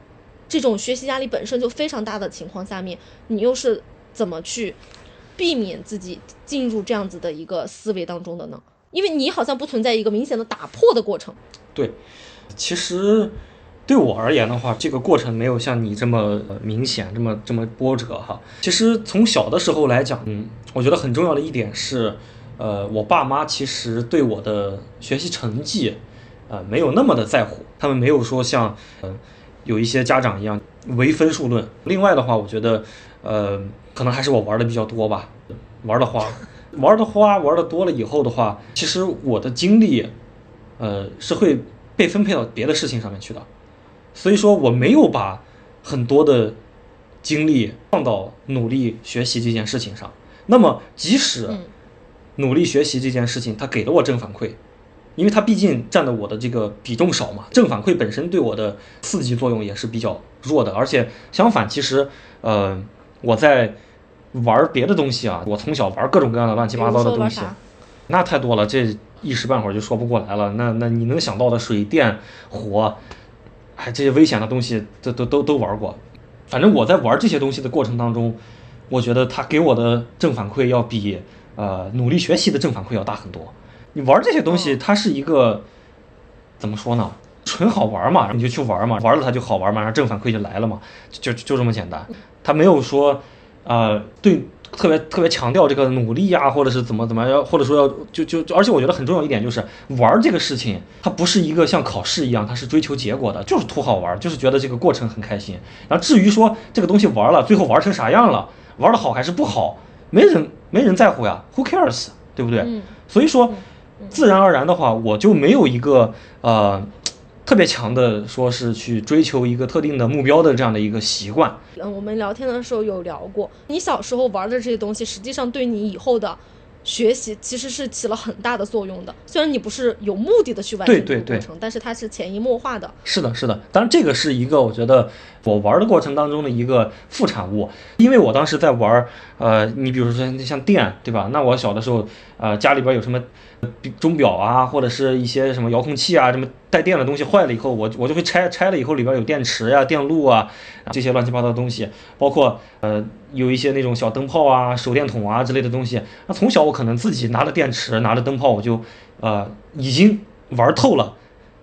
这种学习压力本身就非常大的情况下面，你又是怎么去避免自己进入这样子的一个思维当中的呢？因为你好像不存在一个明显的打破的过程。对，其实对我而言的话，这个过程没有像你这么明显，这么这么波折哈。其实从小的时候来讲，嗯，我觉得很重要的一点是，呃，我爸妈其实对我的学习成绩，呃，没有那么的在乎，他们没有说像，呃，有一些家长一样唯分数论。另外的话，我觉得，呃，可能还是我玩的比较多吧，玩的花，玩的花，玩的多了以后的话，其实我的精力，呃，是会被分配到别的事情上面去的，所以说我没有把很多的精力放到努力学习这件事情上。那么，即使嗯努力学习这件事情，它给了我正反馈，因为它毕竟占的我的这个比重少嘛，正反馈本身对我的刺激作用也是比较弱的。而且相反，其实呃，我在玩别的东西啊，我从小玩各种各样的乱七八糟的东西那太多了，这一时半会儿就说不过来了。那那你能想到的水电火，哎，这些危险的东西，都都都都玩过。反正我在玩这些东西的过程当中，我觉得它给我的正反馈要比呃努力学习的正反馈要大很多。你玩这些东西，它是一个怎么说呢？纯好玩嘛，你就去玩嘛，玩了它就好玩嘛，然后正反馈就来了嘛，就就就这么简单。它没有说，呃，对特别特别强调这个努力呀、或者是怎么怎么样，或者说要就就就，而且我觉得很重要一点就是玩儿这个事情，它不是一个像考试一样，它是追求结果的，就是图好玩儿，就是觉得这个过程很开心。然后至于说这个东西玩了，最后玩成啥样了，玩的好还是不好，没人没人在乎呀，Who cares，对不对？嗯所以说，自然而然的话，我就没有一个呃特别强的说是去追求一个特定的目标的这样的一个习惯。嗯，我们聊天的时候有聊过，你小时候玩的这些东西，实际上对你以后的学习其实是起了很大的作用的。虽然你不是有目的的去完成这个过程，但是它是潜移默化的。是的，是的，当然这个是一个我觉得我玩的过程当中的一个副产物，因为我当时在玩儿，呃，你比如说像电，对吧？那我小的时候，呃，家里边有什么比钟表啊，或者是一些什么遥控器啊，什么带电的东西坏了以后，我我就会拆，拆了以后里边有电池呀、电路啊，这些乱七八糟的东西，包括呃有一些那种小灯泡啊、手电筒啊之类的东西。那从小我可能自己拿着电池、拿着灯泡，我就呃已经玩透了。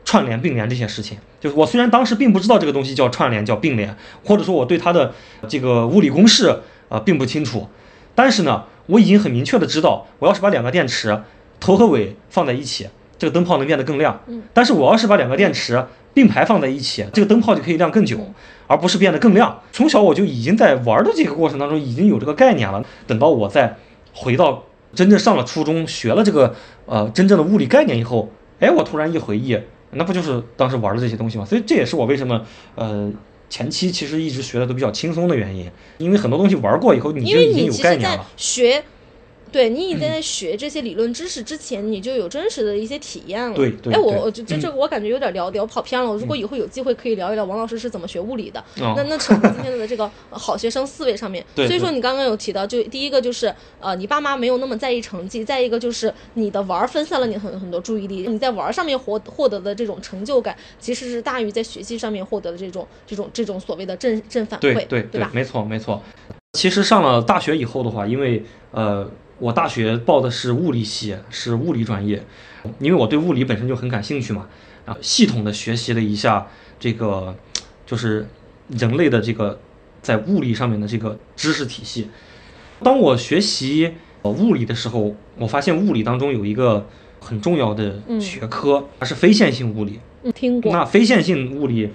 串联、并联这些事情，就是我虽然当时并不知道这个东西叫串联、叫并联，或者说我对它的这个物理公式啊、并不清楚，但是呢，我已经很明确的知道，我要是把两个电池头和尾放在一起，这个灯泡能变得更亮。嗯但是我要是把两个电池并排放在一起，这个灯泡就可以亮更久，而不是变得更亮。从小我就已经在玩的这个过程当中已经有这个概念了。等到我再回到真正上了初中，学了这个呃真正的物理概念以后，哎，我突然一回忆，那不就是当时玩的这些东西吗？所以这也是我为什么呃前期其实一直学的都比较轻松的原因，因为很多东西玩过以后你就已经有概念了。学，对你已经在学这些理论知识之前，你就有真实的一些体验了。哎，对对哎我我这这这个我感觉有点聊聊跑偏了。如果以后有机会可以聊一聊王老师是怎么学物理的，哦那那扯到今天的这个呃好学生思维上面。所以说你刚刚有提到，就第一个就是呃，你爸妈没有那么在意成绩；再一个就是你的玩儿分散了你很很多注意力，你在玩儿上面获获得的这种成就感，其实是大于在学习上面获得的这种这种这种所谓的正正反馈，对对对吧？没错没错。其实上了大学以后的话，因为呃，我大学报的是物理系，是物理专业，因为我对物理本身就很感兴趣嘛，然后系统的学习了一下这个就是人类的这个在物理上面的这个知识体系。当我学习呃物理的时候，我发现物理当中有一个很重要的学科，它是非线性物理。嗯，听过。那非线性物理，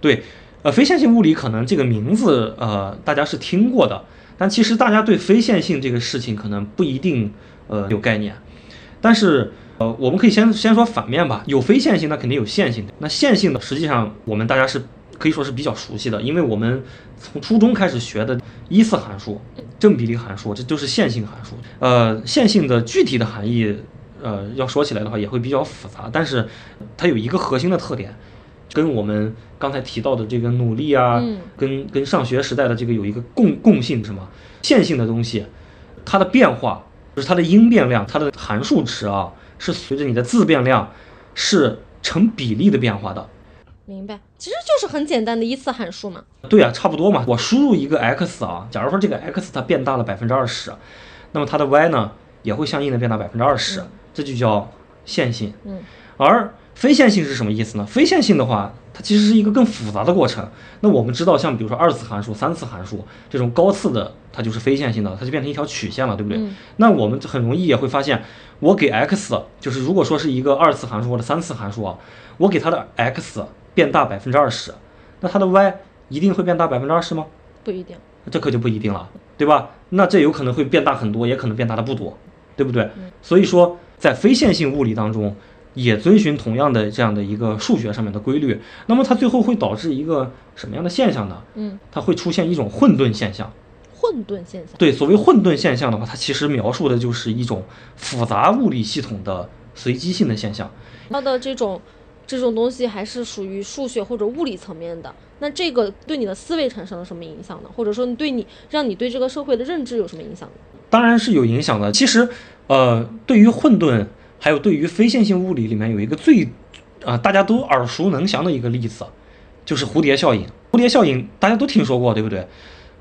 对，呃，非线性物理可能这个名字呃大家是听过的，但其实大家对非线性这个事情可能不一定呃有概念。但是呃，我们可以先先说反面吧，有非线性，那肯定有线性的。那线性的实际上我们大家是。可以说是比较熟悉的，因为我们从初中开始学的一次函数、正比例函数，这就是线性函数。呃，线性的具体的含义，呃，要说起来的话也会比较复杂，但是它有一个核心的特点，跟我们刚才提到的这个努力啊，跟跟上学时代的这个有一个共共性，什么？线性的东西，它的变化就是它的因变量，它的函数值啊，是随着你的自变量是成比例的变化的。明白，其实就是很简单的一次函数嘛。对啊，差不多嘛。我输入一个 x 啊，假如说这个 x 它变大了百分之二十，那么它的 y 呢也会相应的变大百分之二十，这就叫线性。嗯。而非线性是什么意思呢？非线性的话，它其实是一个更复杂的过程。那我们知道，像比如说二次函数、三次函数这种高次的，它就是非线性的，它就变成一条曲线了，对不对？那我们很容易也会发现，我给 x 就是如果说是一个二次函数或者三次函数啊，我给它的 x。变大百分之二十，那它的 y 一定会变大百分之二十吗？不一定，这可就不一定了，对吧？那这有可能会变大很多，也可能变大的不多，对不对？所以说，在非线性物理当中，也遵循同样的这样的一个数学上面的规律。那么它最后会导致一个什么样的现象呢？嗯，它会出现一种混沌现象。混沌现象。对，所谓混沌现象的话，它其实描述的就是一种复杂物理系统的随机性的现象。它的这种。这种东西还是属于数学或者物理层面的，那这个对你的思维产生了什么影响呢？或者说，你对你让你对这个社会的认知有什么影响呢？当然是有影响的。其实，呃，对于混沌，还有对于非线性物理里面有一个最，啊，大家都耳熟能详的一个例子，就是蝴蝶效应。蝴蝶效应大家都听说过，对不对？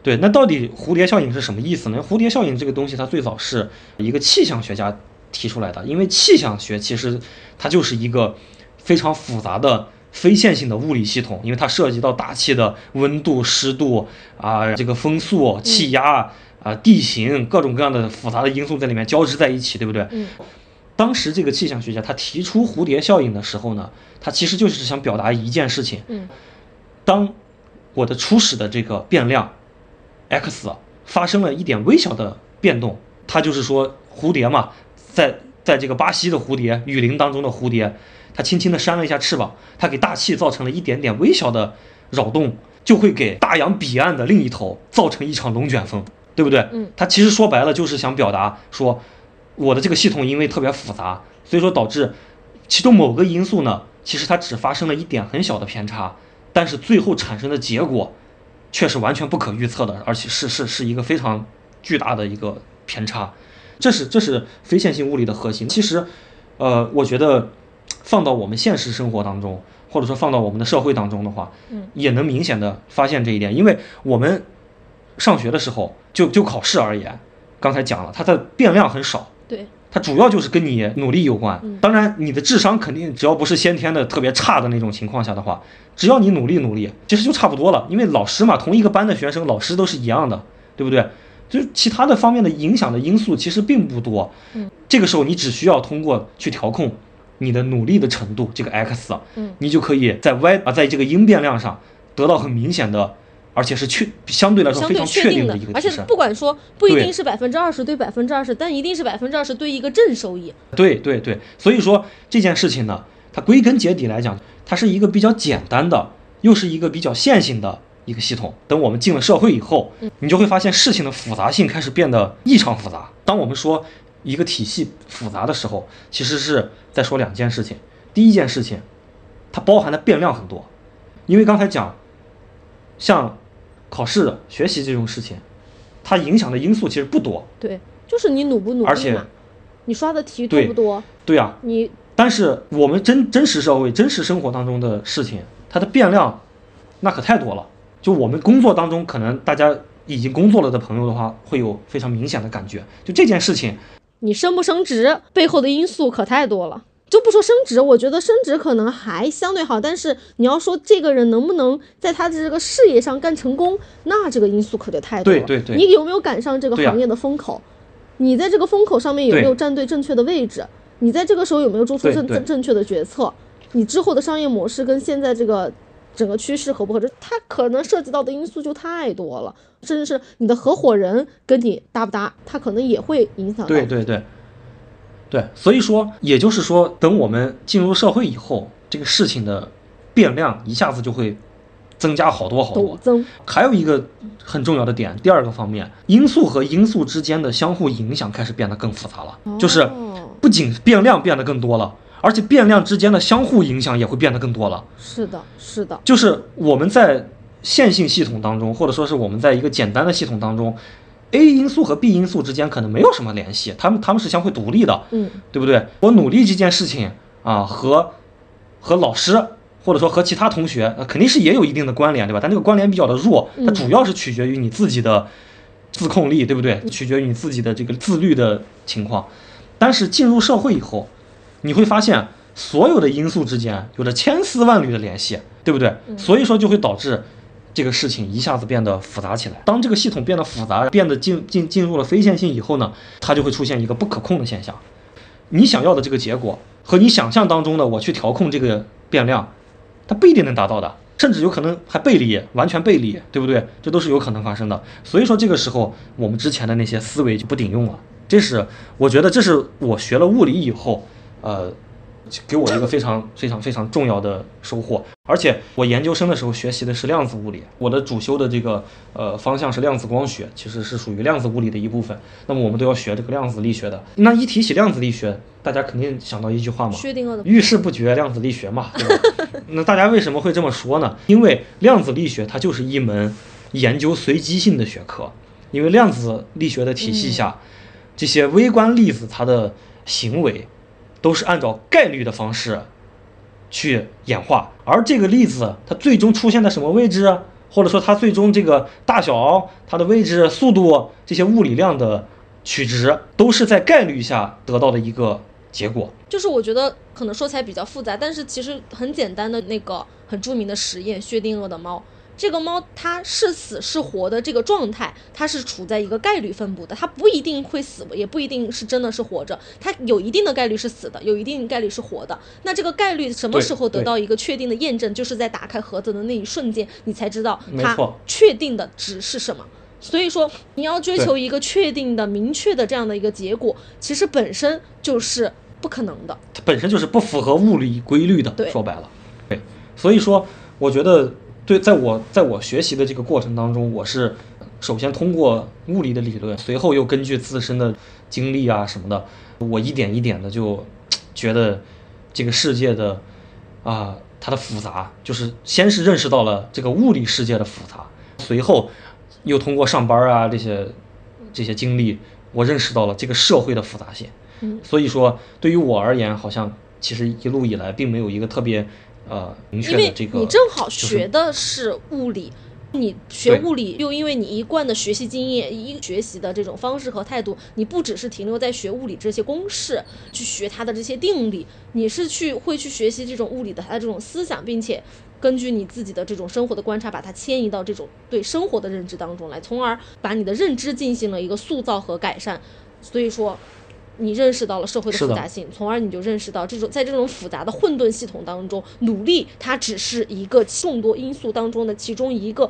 对，那到底蝴蝶效应是什么意思呢？蝴蝶效应这个东西，它最早是一个气象学家提出来的，因为气象学其实它就是一个。非常复杂的非线性的物理系统，因为它涉及到大气的温度、湿度啊，这个风速、气压啊、地形各种各样的复杂的因素在里面交织在一起，对不对？嗯。当时这个气象学家他提出蝴蝶效应的时候呢，他其实就是想表达一件事情。嗯。当我的初始的这个变量 x 发生了一点微小的变动，它就是说蝴蝶嘛，在在这个巴西的蝴蝶、雨林当中的蝴蝶。它轻轻地扇了一下翅膀，它给大气造成了一点点微小的扰动，就会给大洋彼岸的另一头造成一场龙卷风，对不对？嗯，他其实说白了就是想表达说，我的这个系统因为特别复杂，所以说导致其中某个因素呢，其实它只发生了一点很小的偏差，但是最后产生的结果却是完全不可预测的，而且是是是一个非常巨大的一个偏差，这是这是非线性物理的核心。其实，呃，我觉得。放到我们现实生活当中，或者说放到我们的社会当中的话，嗯，也能明显的发现这一点。因为我们上学的时候，就就考试而言，刚才讲了，它的变量很少，对，它主要就是跟你努力有关。当然，你的智商肯定只要不是先天的特别差的那种情况下的话，只要你努力努力，其实就差不多了。因为老师嘛，同一个班的学生，老师都是一样的，对不对？就是其他的方面的影响的因素其实并不多。嗯，这个时候你只需要通过去调控。你的努力的程度，这个 x，嗯，你就可以在 y 啊，在这个因变量上得到很明显的，而且是确相对来说非常确定的一个而且不管说不一定是百分之二十对百分之二十，但一定是百分之二十对一个正收益。对对对，所以说这件事情呢，它归根结底来讲，它是一个比较简单的，又是一个比较线性的一个系统。等我们进了社会以后，你就会发现事情的复杂性开始变得异常复杂。当我们说。一个体系复杂的时候，其实是在说两件事情。第一件事情，它包含的变量很多，因为刚才讲，像考试、学习这种事情，它影响的因素其实不多。对，就是你努不努力而且，你刷的题多不多？对呀。你但是我们真真实社会、真实生活当中的事情，它的变量那可太多了。就我们工作当中，可能大家已经工作了的朋友的话，会有非常明显的感觉。就这件事情。你升不升职背后的因素可太多了，就不说升职，我觉得升职可能还相对好，但是你要说这个人能不能在他的这个事业上干成功，那这个因素可就太多了。对对对，你有没有赶上这个行业的风口？你在这个风口上面有没有站对正确的位置？你在这个时候有没有做出正对对正确的决策？你之后的商业模式跟现在这个整个趋势合不合适？它可能涉及到的因素就太多了，甚至是你的合伙人跟你搭不搭，它可能也会影响到。对对对，对，所以说，也就是说，等我们进入社会以后，这个事情的变量一下子就会增加好多好多。陡增。还有一个很重要的点，第二个方面，因素和因素之间的相互影响开始变得更复杂了，就是哦不仅变量变得更多了，而且变量之间的相互影响也会变得更多了。是的，是的，就是我们在线性系统当中，或者说是我们在一个简单的系统当中，A 因素和 B 因素之间可能没有什么联系，他们他们是相互独立的，嗯，对不对？我努力这件事情啊，和和老师或者说和其他同学，呃肯定是也有一定的关联，对吧？但这个关联比较的弱，它主要是取决于你自己的自控力，对不对？取决于你自己的这个自律的情况。但是进入社会以后，你会发现所有的因素之间有着千丝万缕的联系，对不对？所以说就会导致这个事情一下子变得复杂起来。当这个系统变得复杂，变得进进进入了非线性以后呢，它就会出现一个不可控的现象。你想要的这个结果和你想象当中的我去调控这个变量，它不一定能达到的，甚至有可能还背离，完全背离，对不对？这都是有可能发生的。所以说这个时候我们之前的那些思维就不顶用了。这是我觉得这是我学了物理以后，呃，给我一个非常非常非常重要的收获。而且我研究生的时候学习的是量子物理，我的主修的这个呃方向是量子光学，其实是属于量子物理的一部分。那么我们都要学这个量子力学的。那一提起量子力学，大家肯定想到一句话嘛，薛定谔的遇事不决，量子力学嘛，对吧？那大家为什么会这么说呢？因为量子力学它就是一门研究随机性的学科，因为量子力学的体系下，这些微观粒子它的行为都是按照概率的方式去演化，而这个粒子它最终出现在什么位置，或者说它最终这个大小、它的位置、速度这些物理量的取值，都是在概率下得到的一个结果。就是我觉得可能说起来比较复杂，但是其实很简单的那个很著名的实验——薛定谔的猫。这个猫它是死是活的这个状态，它是处在一个概率分布的，它不一定会死，也不一定是真的是活着，它有一定的概率是死的，有一定概率是活的。那这个概率什么时候得到一个确定的验证？就是在打开盒子的那一瞬间，你才知道它确定的值是什么。所以说，你要追求一个确定的、明确的这样的一个结果，其实本身就是不可能的。它本身就是不符合物理规律的。说白了，对，所以说我觉得对，在我在我学习的这个过程当中，我是首先通过物理的理论，随后又根据自身的经历啊什么的，我一点一点的就觉得这个世界的啊它的复杂，就是先是认识到了这个物理世界的复杂，随后又通过上班啊这些这些经历，我认识到了这个社会的复杂性。嗯所以说，对于我而言，好像其实一路以来并没有一个特别呃明确因为的这个。你正好学的是物理，你学物理又因为你一贯的学习经验、一学习的这种方式和态度，你不只是停留在学物理这些公式，去学它的这些定理，你是去会去学习这种物理的它的这种思想，并且根据你自己的这种生活的观察，把它迁移到这种对生活的认知当中来，从而把你的认知进行了一个塑造和改善。所以说。你认识到了社会的复杂性，从而你就认识到这种在这种复杂的混沌系统当中，努力它只是一个众多因素当中的其中一个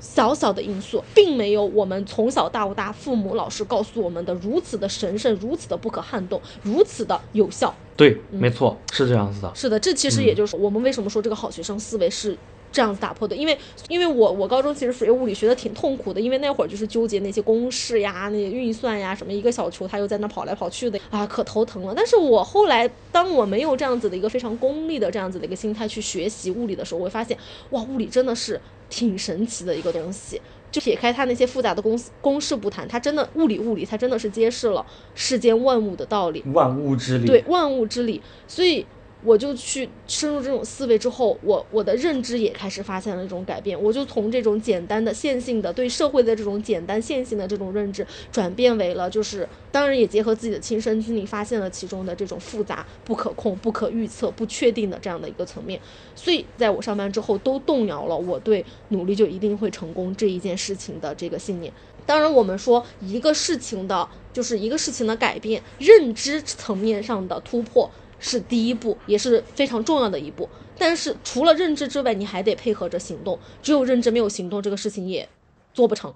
小小的因素，并没有我们从小到大父母老师告诉我们的如此的神圣、如此的不可撼动、如此的有效。对，没错，是这样子的。是的，这其实嗯也就是我们为什么说这个好学生思维是这样子打破的，因为因为我我高中其实学物理学的挺痛苦的，因为那会儿就是纠结那些公式呀、那些运算呀，什么一个小球它又在那跑来跑去的啊，可头疼了。但是我后来当我没有这样子的一个非常功利的这样子的一个心态去学习物理的时候，我会发现哇，物理真的是挺神奇的一个东西。就撇开它那些复杂的公式公式不谈，它真的物理物理，它真的是揭示了世间万物的道理。万物之理。对万物之理，所以我就去深入这种思维之后，我我的认知也开始发现了一种改变。我就从这种简单的线性的对社会的这种简单线性的这种认知，转变为了就是当然也结合自己的亲身经历，发现了其中的这种复杂、不可控、不可预测、不确定的这样的一个层面。所以在我上班之后，都动摇了我对努力就一定会成功这一件事情的这个信念。当然，我们说一个事情的，就是一个事情的改变，认知层面上的突破是第一步，也是非常重要的一步。但是除了认知之外，你还得配合着行动。只有认知没有行动，这个事情也做不成。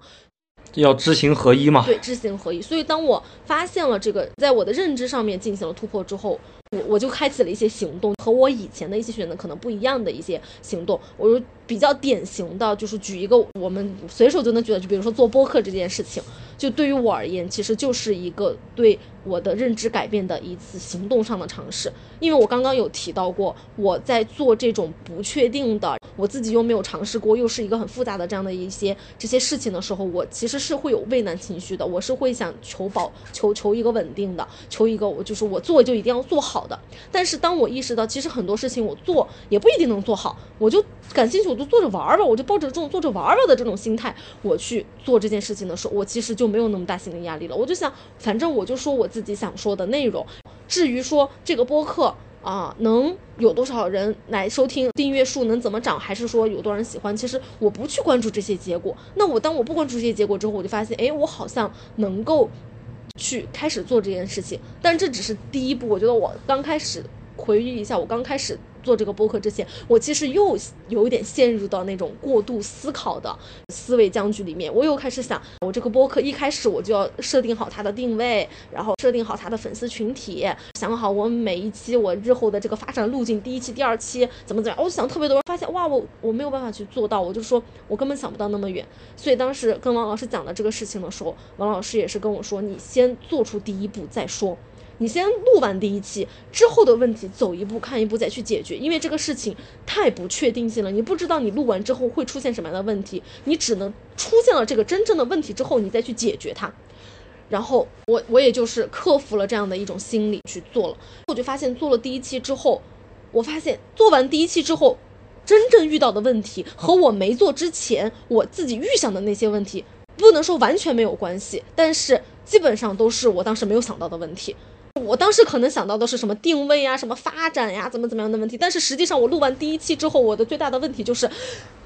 要知行合一嘛？对，知行合一。所以当我发现了这个，在我的认知上面进行了突破之后，我就开启了一些行动，和我以前的一些选择可能不一样的一些行动。我就比较典型的就是举一个我们随手就能举的，就比如说做播客这件事情，就对于我而言，其实就是一个对我的认知改变的一次行动上的尝试。因为我刚刚有提到过，我在做这种不确定的，我自己又没有尝试过，又是一个很复杂的这样的一些这些事情的时候，我其实是会有畏难情绪的，我是会想求保求求一个稳定的，求一个我就是我做就一定要做好的。但是当我意识到，其实很多事情我做也不一定能做好，我就感兴趣，我就做着玩儿吧，我就抱着这种做着玩儿吧的这种心态，我去做这件事情的时候，我其实就没有那么大心理压力了。我就想，反正我就说我自己想说的内容。至于说这个播客啊，能有多少人来收听，订阅数能怎么涨，还是说有多少人喜欢，其实我不去关注这些结果。那我当我不关注这些结果之后，我就发现，哎，我好像能够去开始做这件事情。但这只是第一步，我觉得我刚开始回忆一下，我刚开始。做这个播客之前，我其实又有一点陷入到那种过度思考的思维僵局里面。我又开始想，我这个播客一开始我就要设定好它的定位，然后设定好它的粉丝群体，想好我每一期我日后的这个发展路径，第一期、第二期怎么怎么样。我想特别多，发现哇，我我没有办法去做到，我就说我根本想不到那么远。所以当时跟王老师讲的这个事情的时候，王老师也是跟我说，你先做出第一步再说。你先录完第一期之后的问题，走一步看一步再去解决，因为这个事情太不确定性了，你不知道你录完之后会出现什么样的问题，你只能出现了这个真正的问题之后，你再去解决它。然后我我也就是克服了这样的一种心理去做了，我就发现做了第一期之后，我发现做完第一期之后，真正遇到的问题和我没做之前我自己预想的那些问题，不能说完全没有关系，但是基本上都是我当时没有想到的问题。我当时可能想到的是什么定位呀、什么发展呀、怎么怎么样的问题，但是实际上我录完第一期之后，我的最大的问题就是，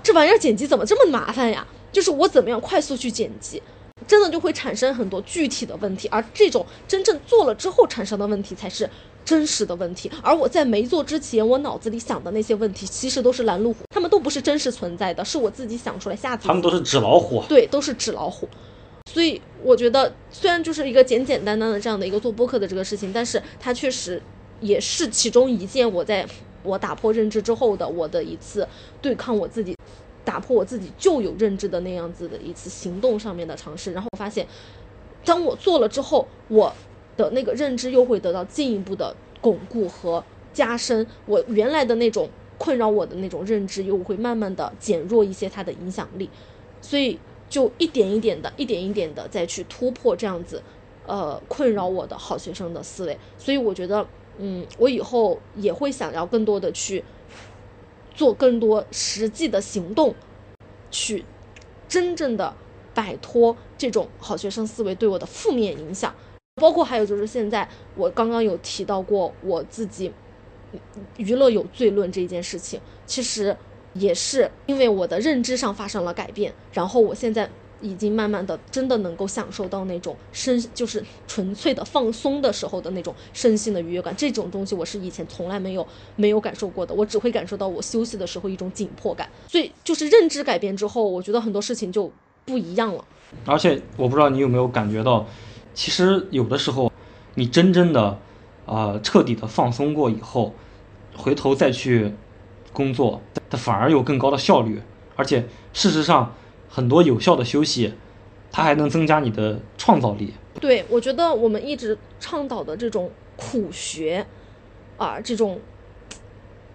这玩意儿剪辑怎么这么麻烦呀？就是我怎么样快速去剪辑，真的就会产生很多具体的问题，而这种真正做了之后产生的问题才是真实的问题。而我在没做之前，我脑子里想的那些问题，其实都是拦路虎，他们都不是真实存在的，是我自己想出来吓自己。他们都是纸老虎。对，都是纸老虎。所以我觉得，虽然就是一个简简单单的这样的一个做播客的这个事情，但是它确实也是其中一件我在 我打破认知之后的我的一次对抗我自己、打破我自己旧有认知的那样子的一次行动上面的尝试。然后我发现，当我做了之后，我的那个认知又会得到进一步的巩固和加深，我原来的那种困扰我的那种认知又会慢慢的减弱一些它的影响力。所以。就一点一点的，一点一点的再去突破这样子，呃，困扰我的好学生的思维。所以我觉得，嗯，我以后也会想要更多的去做更多实际的行动，去真正的摆脱这种好学生思维对我的负面影响。包括还有就是现在我刚刚有提到过我自己娱乐有罪论这件事情，其实。也是因为我的认知上发生了改变，然后我现在已经慢慢的真的能够享受到那种身就是纯粹的放松的时候的那种身心的愉悦感，这种东西我是以前从来没有没有感受过的，我只会感受到我休息的时候一种紧迫感，所以就是认知改变之后，我觉得很多事情就不一样了。而且我不知道你有没有感觉到，其实有的时候你真正的啊彻底的放松过以后，回头再去。工作，它反而有更高的效率，而且事实上，很多有效的休息，它还能增加你的创造力。对，我觉得我们一直倡导的这种苦学，啊，这种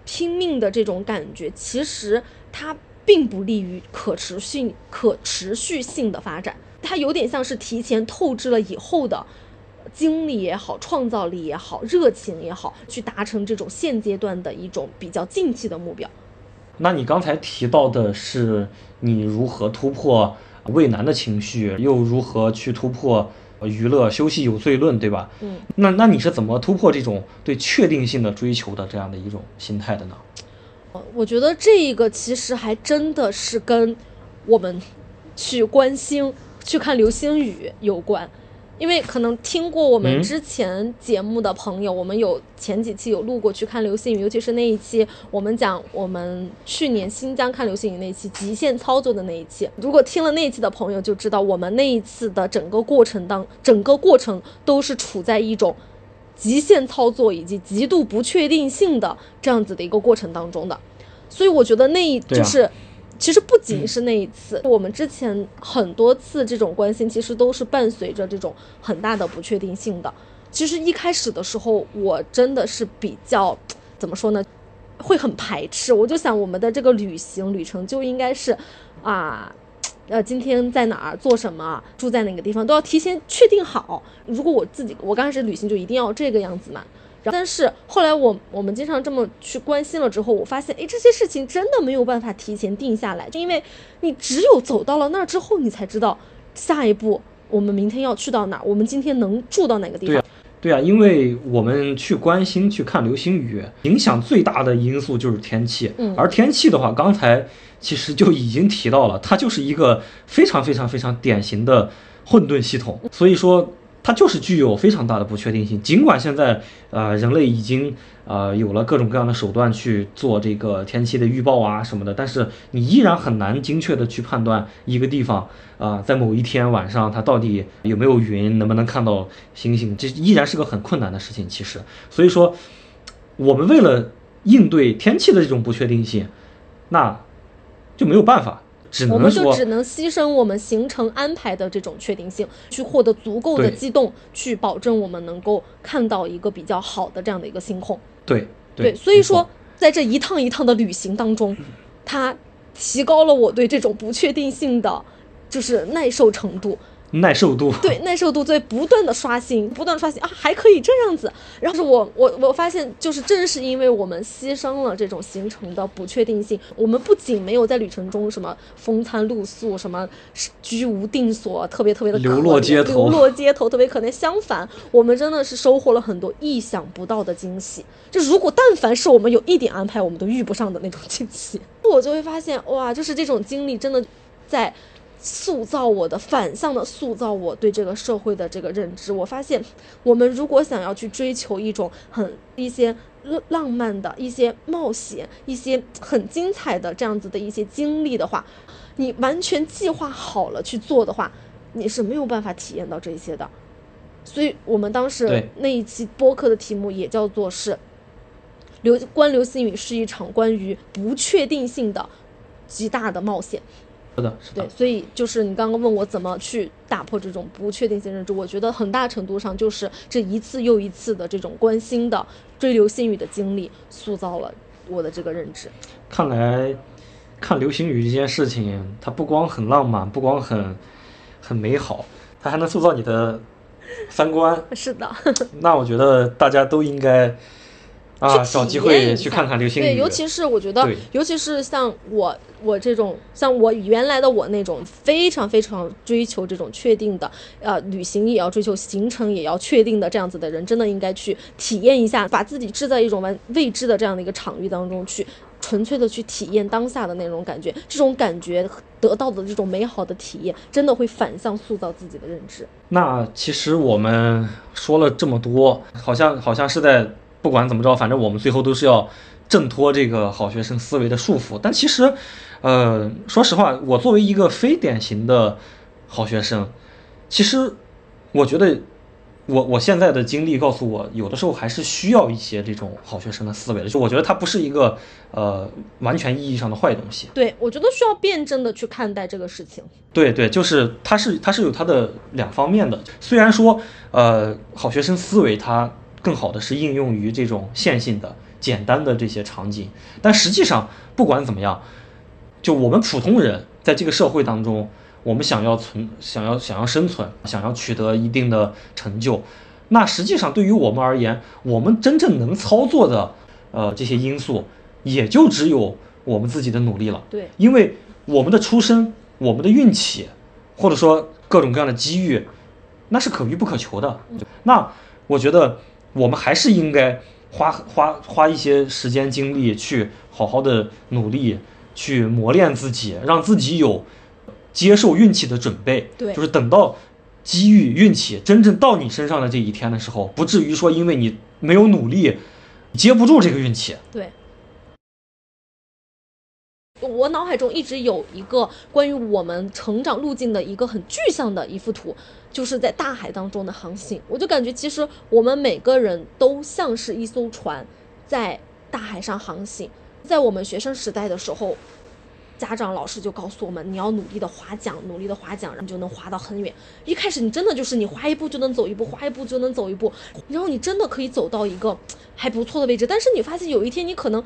拼命的这种感觉，其实它并不利于可持续、可持续性的发展。它有点像是提前透支了以后的。精力也好，创造力也好，热情也好，去达成这种现阶段的一种比较近期的目标。那你刚才提到的是你如何突破畏难的情绪，又如何去突破娱乐休息有罪论，对吧？嗯。那那你是怎么突破这种对确定性的追求的这样的一种心态的呢？我觉得这个其实还真的是跟我们去关心。去看流星雨有关。因为可能听过我们嗯之前节目的朋友，我们有前几期有录过去看流星雨，尤其是那一期我们讲我们去年新疆看流星雨那一期极限操作的那一期。如果听了那一期的朋友就知道，我们那一次的整个过程当整个过程都是处在一种极限操作以及极度不确定性的这样子的一个过程当中的。所以我觉得那一啊就是。其实不仅是那一次，我们之前很多次这种关心，其实都是伴随着这种很大的不确定性的。其实一开始的时候，我真的是比较怎么说呢，会很排斥。我就想，我们的这个旅行旅程就应该是啊。呃，今天在哪儿做什么，住在哪个地方，都要提前确定好。如果我自己，我刚开始旅行就一定要这个样子嘛。但是后来我我们经常这么去关心了之后，我发现，哎，这些事情真的没有办法提前定下来，就因为你只有走到了那儿之后，你才知道下一步我们明天要去到哪儿，我们今天能住到哪个地方对啊。对啊，因为我们去关心去看流星雨，影响最大的因素就是天气。嗯而天气的话，刚才其实就已经提到了，它就是一个非常非常非常典型的混沌系统，所以说它就是具有非常大的不确定性。尽管现在呃人类已经呃有了各种各样的手段去做这个天气的预报啊什么的，但是你依然很难精确的去判断一个地方啊、在某一天晚上它到底有没有云，能不能看到星星，这依然是个很困难的事情。其实，所以说我们为了应对天气的这种不确定性，那就没有办法，只我们就只能牺牲我们行程安排的这种确定性，去获得足够的机动，去保证我们能够看到一个比较好的这样的一个星空。对对，所以说在这一趟一趟的旅行当中，它提高了我对这种不确定性的就是耐受程度。耐受度，对耐受度在不断的刷新，不断地刷新啊，还可以这样子。然后是我我我发现，就是正是因为我们牺牲了这种行程的不确定性，我们不仅没有在旅程中什么风餐露宿，什么居无定所，特别特别的流落街头流落街头特别可怜。相反，我们真的是收获了很多意想不到的惊喜。就如果但凡是我们有一点安排，我们都遇不上的那种惊喜，我就会发现哇，就是这种经历真的在。塑造我的反向的塑造我对这个社会的这个认知。我发现，我们如果想要去追求一种很一些浪浪漫的一些冒险、一些很精彩的这样子的一些经历的话，你完全计划好了去做的话，你是没有办法体验到这些的。所以我们当时那一期播客的题目也叫做是“流观流星雨是一场关于不确定性的极大的冒险”。是的，是对，的，所以就是你刚刚问我怎么去打破这种不确定性认知，我觉得很大程度上就是这一次又一次的这种关心的追流星雨的经历，塑造了我的这个认知。看来看流星雨这件事情，它不光很浪漫，不光很很美好，它还能塑造你的三观。是的，那我觉得大家都应该啊，去找机会去看看流星雨。对，尤其是我觉得，尤其是像我我这种像我原来的我那种非常非常追求这种确定的，呃，旅行也要追求行程也要确定的这样子的人，真的应该去体验一下，把自己置在一种完未知的这样的一个场域当中去。纯粹的去体验当下的那种感觉，这种感觉得到的这种美好的体验，真的会反向塑造自己的认知。那其实我们说了这么多，好像好像是在不管怎么着，反正我们最后都是要挣脱这个好学生思维的束缚。但其实，呃，说实话，我作为一个非典型的好学生，其实我觉得我我现在的经历告诉我，有的时候还是需要一些这种好学生的思维的。就我觉得它不是一个呃完全意义上的坏东西。对我觉得需要辩证的去看待这个事情。对对，就是它是它是有它的两方面的。虽然说，呃，好学生思维它更好的是应用于这种线性的、简单的这些场景，但实际上不管怎么样，就我们普通人在这个社会当中，我们想要存、想要想要生存、想要取得一定的成就，那实际上对于我们而言，我们真正能操作的呃这些因素，也就只有我们自己的努力了。对，因为我们的出身、我们的运气，或者说各种各样的机遇，那是可遇不可求的。那我觉得我们还是应该花花花一些时间精力去好好的努力，去磨练自己，让自己有接受运气的准备。对就是等到机遇、运气真正到你身上的这一天的时候，不至于说因为你没有努力，接不住这个运气。对。我脑海中一直有一个关于我们成长路径的一个很具象的一幅图，就是在大海当中的航行。我就感觉其实我们每个人都像是一艘船，在大海上航行。在我们学生时代的时候，家长老师就告诉我们，你要努力的划桨，努力的划桨，然后就能划到很远。一开始你真的就是你划一步就能走一步，划一步就能走一步，然后你真的可以走到一个还不错的位置。但是你发现有一天你可能。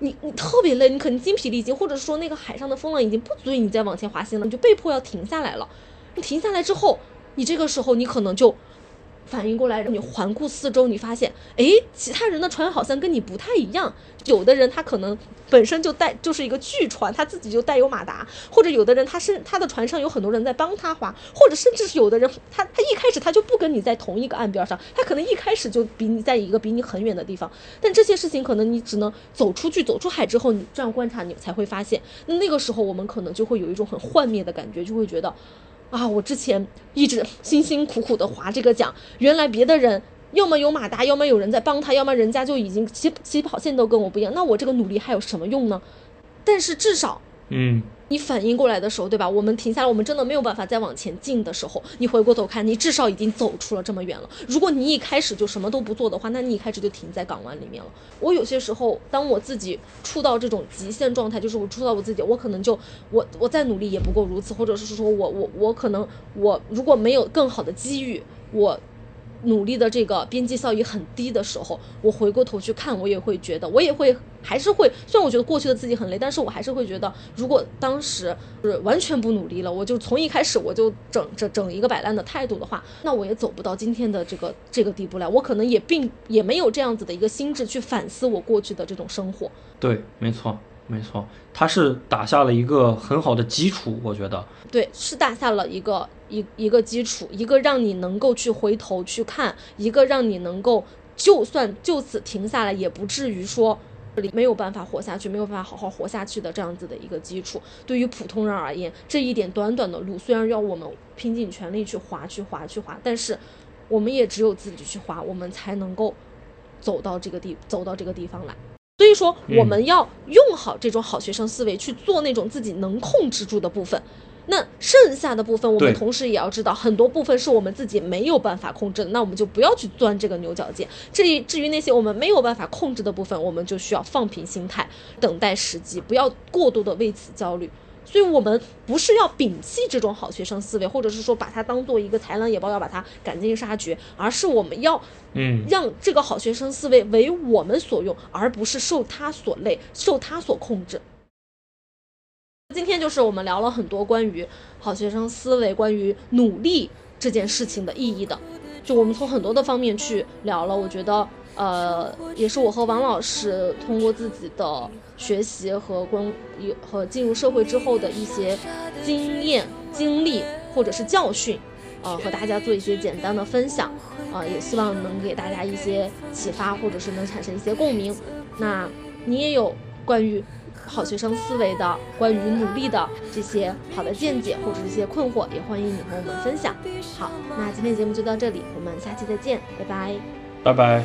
你你特别累，你可能精疲力尽，或者说那个海上的风浪已经不足以你再往前滑行了，你就被迫要停下来了。你停下来之后，你这个时候你可能就。反应过来，你环顾四周，你发现，哎，其他人的船好像跟你不太一样。有的人他可能本身就带就是一个巨船，他自己就带有马达，或者有的人他是他的船上有很多人在帮他划，或者甚至是有的人他他一开始他就不跟你在同一个岸边上，他可能一开始就比你在一个比你很远的地方。但这些事情可能你只能走出去，走出海之后，你这样观察，你才会发现，那那个时候我们。可能就会有一种很幻灭的感觉，就会觉得。啊！我之前一直辛辛苦苦的划这个奖，原来别的人要么有马达，要么有人在帮他，要么人家就已经起起跑线都跟我不一样，那我这个努力还有什么用呢？但是至少，嗯。你反应过来的时候，对吧？我们停下来，我们真的没有办法再往前进的时候，你回过头看，你至少已经走出了这么远了。如果你一开始就什么都不做的话，那你一开始就停在港湾里面了。我有些时候，当我自己触到这种极限状态，就是我触到我自己，我可能就我我再努力也不过如此，或者是说我我我可能我如果没有更好的机遇，我。努力的这个边际效益很低的时候，我回过头去看，我也会觉得，我也会还是会。虽然我觉得过去的自己很累，但是我还是会觉得，如果当时是完全不努力了，我就从一开始我就整整整一个摆烂的态度的话，那我也走不到今天的这个这个地步来。我可能也并也没有这样子的一个心智去反思我过去的这种生活。对，没错。没错，他是打下了一个很好的基础，我觉得。对，是打下了一个一一个基础，一个让你能够去回头去看，一个让你能够就算就此停下来，也不至于说这里没有办法活下去，没有办法好好活下去的这样子的一个基础。对于普通人而言，这一点短短的路，虽然要我们拼尽全力去划去划去划，但是我们也只有自己去划，我们才能够走到这个地走到这个地方来。所以说，我们要用好这种好学生思维去做那种自己能控制住的部分，那剩下的部分，我们同时也要知道，很多部分是我们自己没有办法控制的，那我们就不要去钻这个牛角尖。至于至于那些我们没有办法控制的部分，我们就需要放平心态，等待时机，不要过度的为此焦虑。所以，我们不是要摒弃这种好学生思维，或者是说把它当做一个豺狼野豹，要把它赶尽杀绝，而是我们要，嗯，让这个好学生思维为我们所用，而不是受他所累，受他所控制。今天就是我们聊了很多关于好学生思维、关于努力这件事情的意义的，就我们从很多的方面去聊了，我觉得。呃，也是我和王老师通过自己的学习和关和进入社会之后的一些经验、经历或者是教训，呃，和大家做一些简单的分享，啊，也希望能给大家一些启发，或者是能产生一些共鸣。那你也有关于好学生思维的、关于努力的这些好的见解或者一些困惑，也欢迎你和我们分享。好，那今天节目就到这里，我们下期再见，拜拜，拜拜。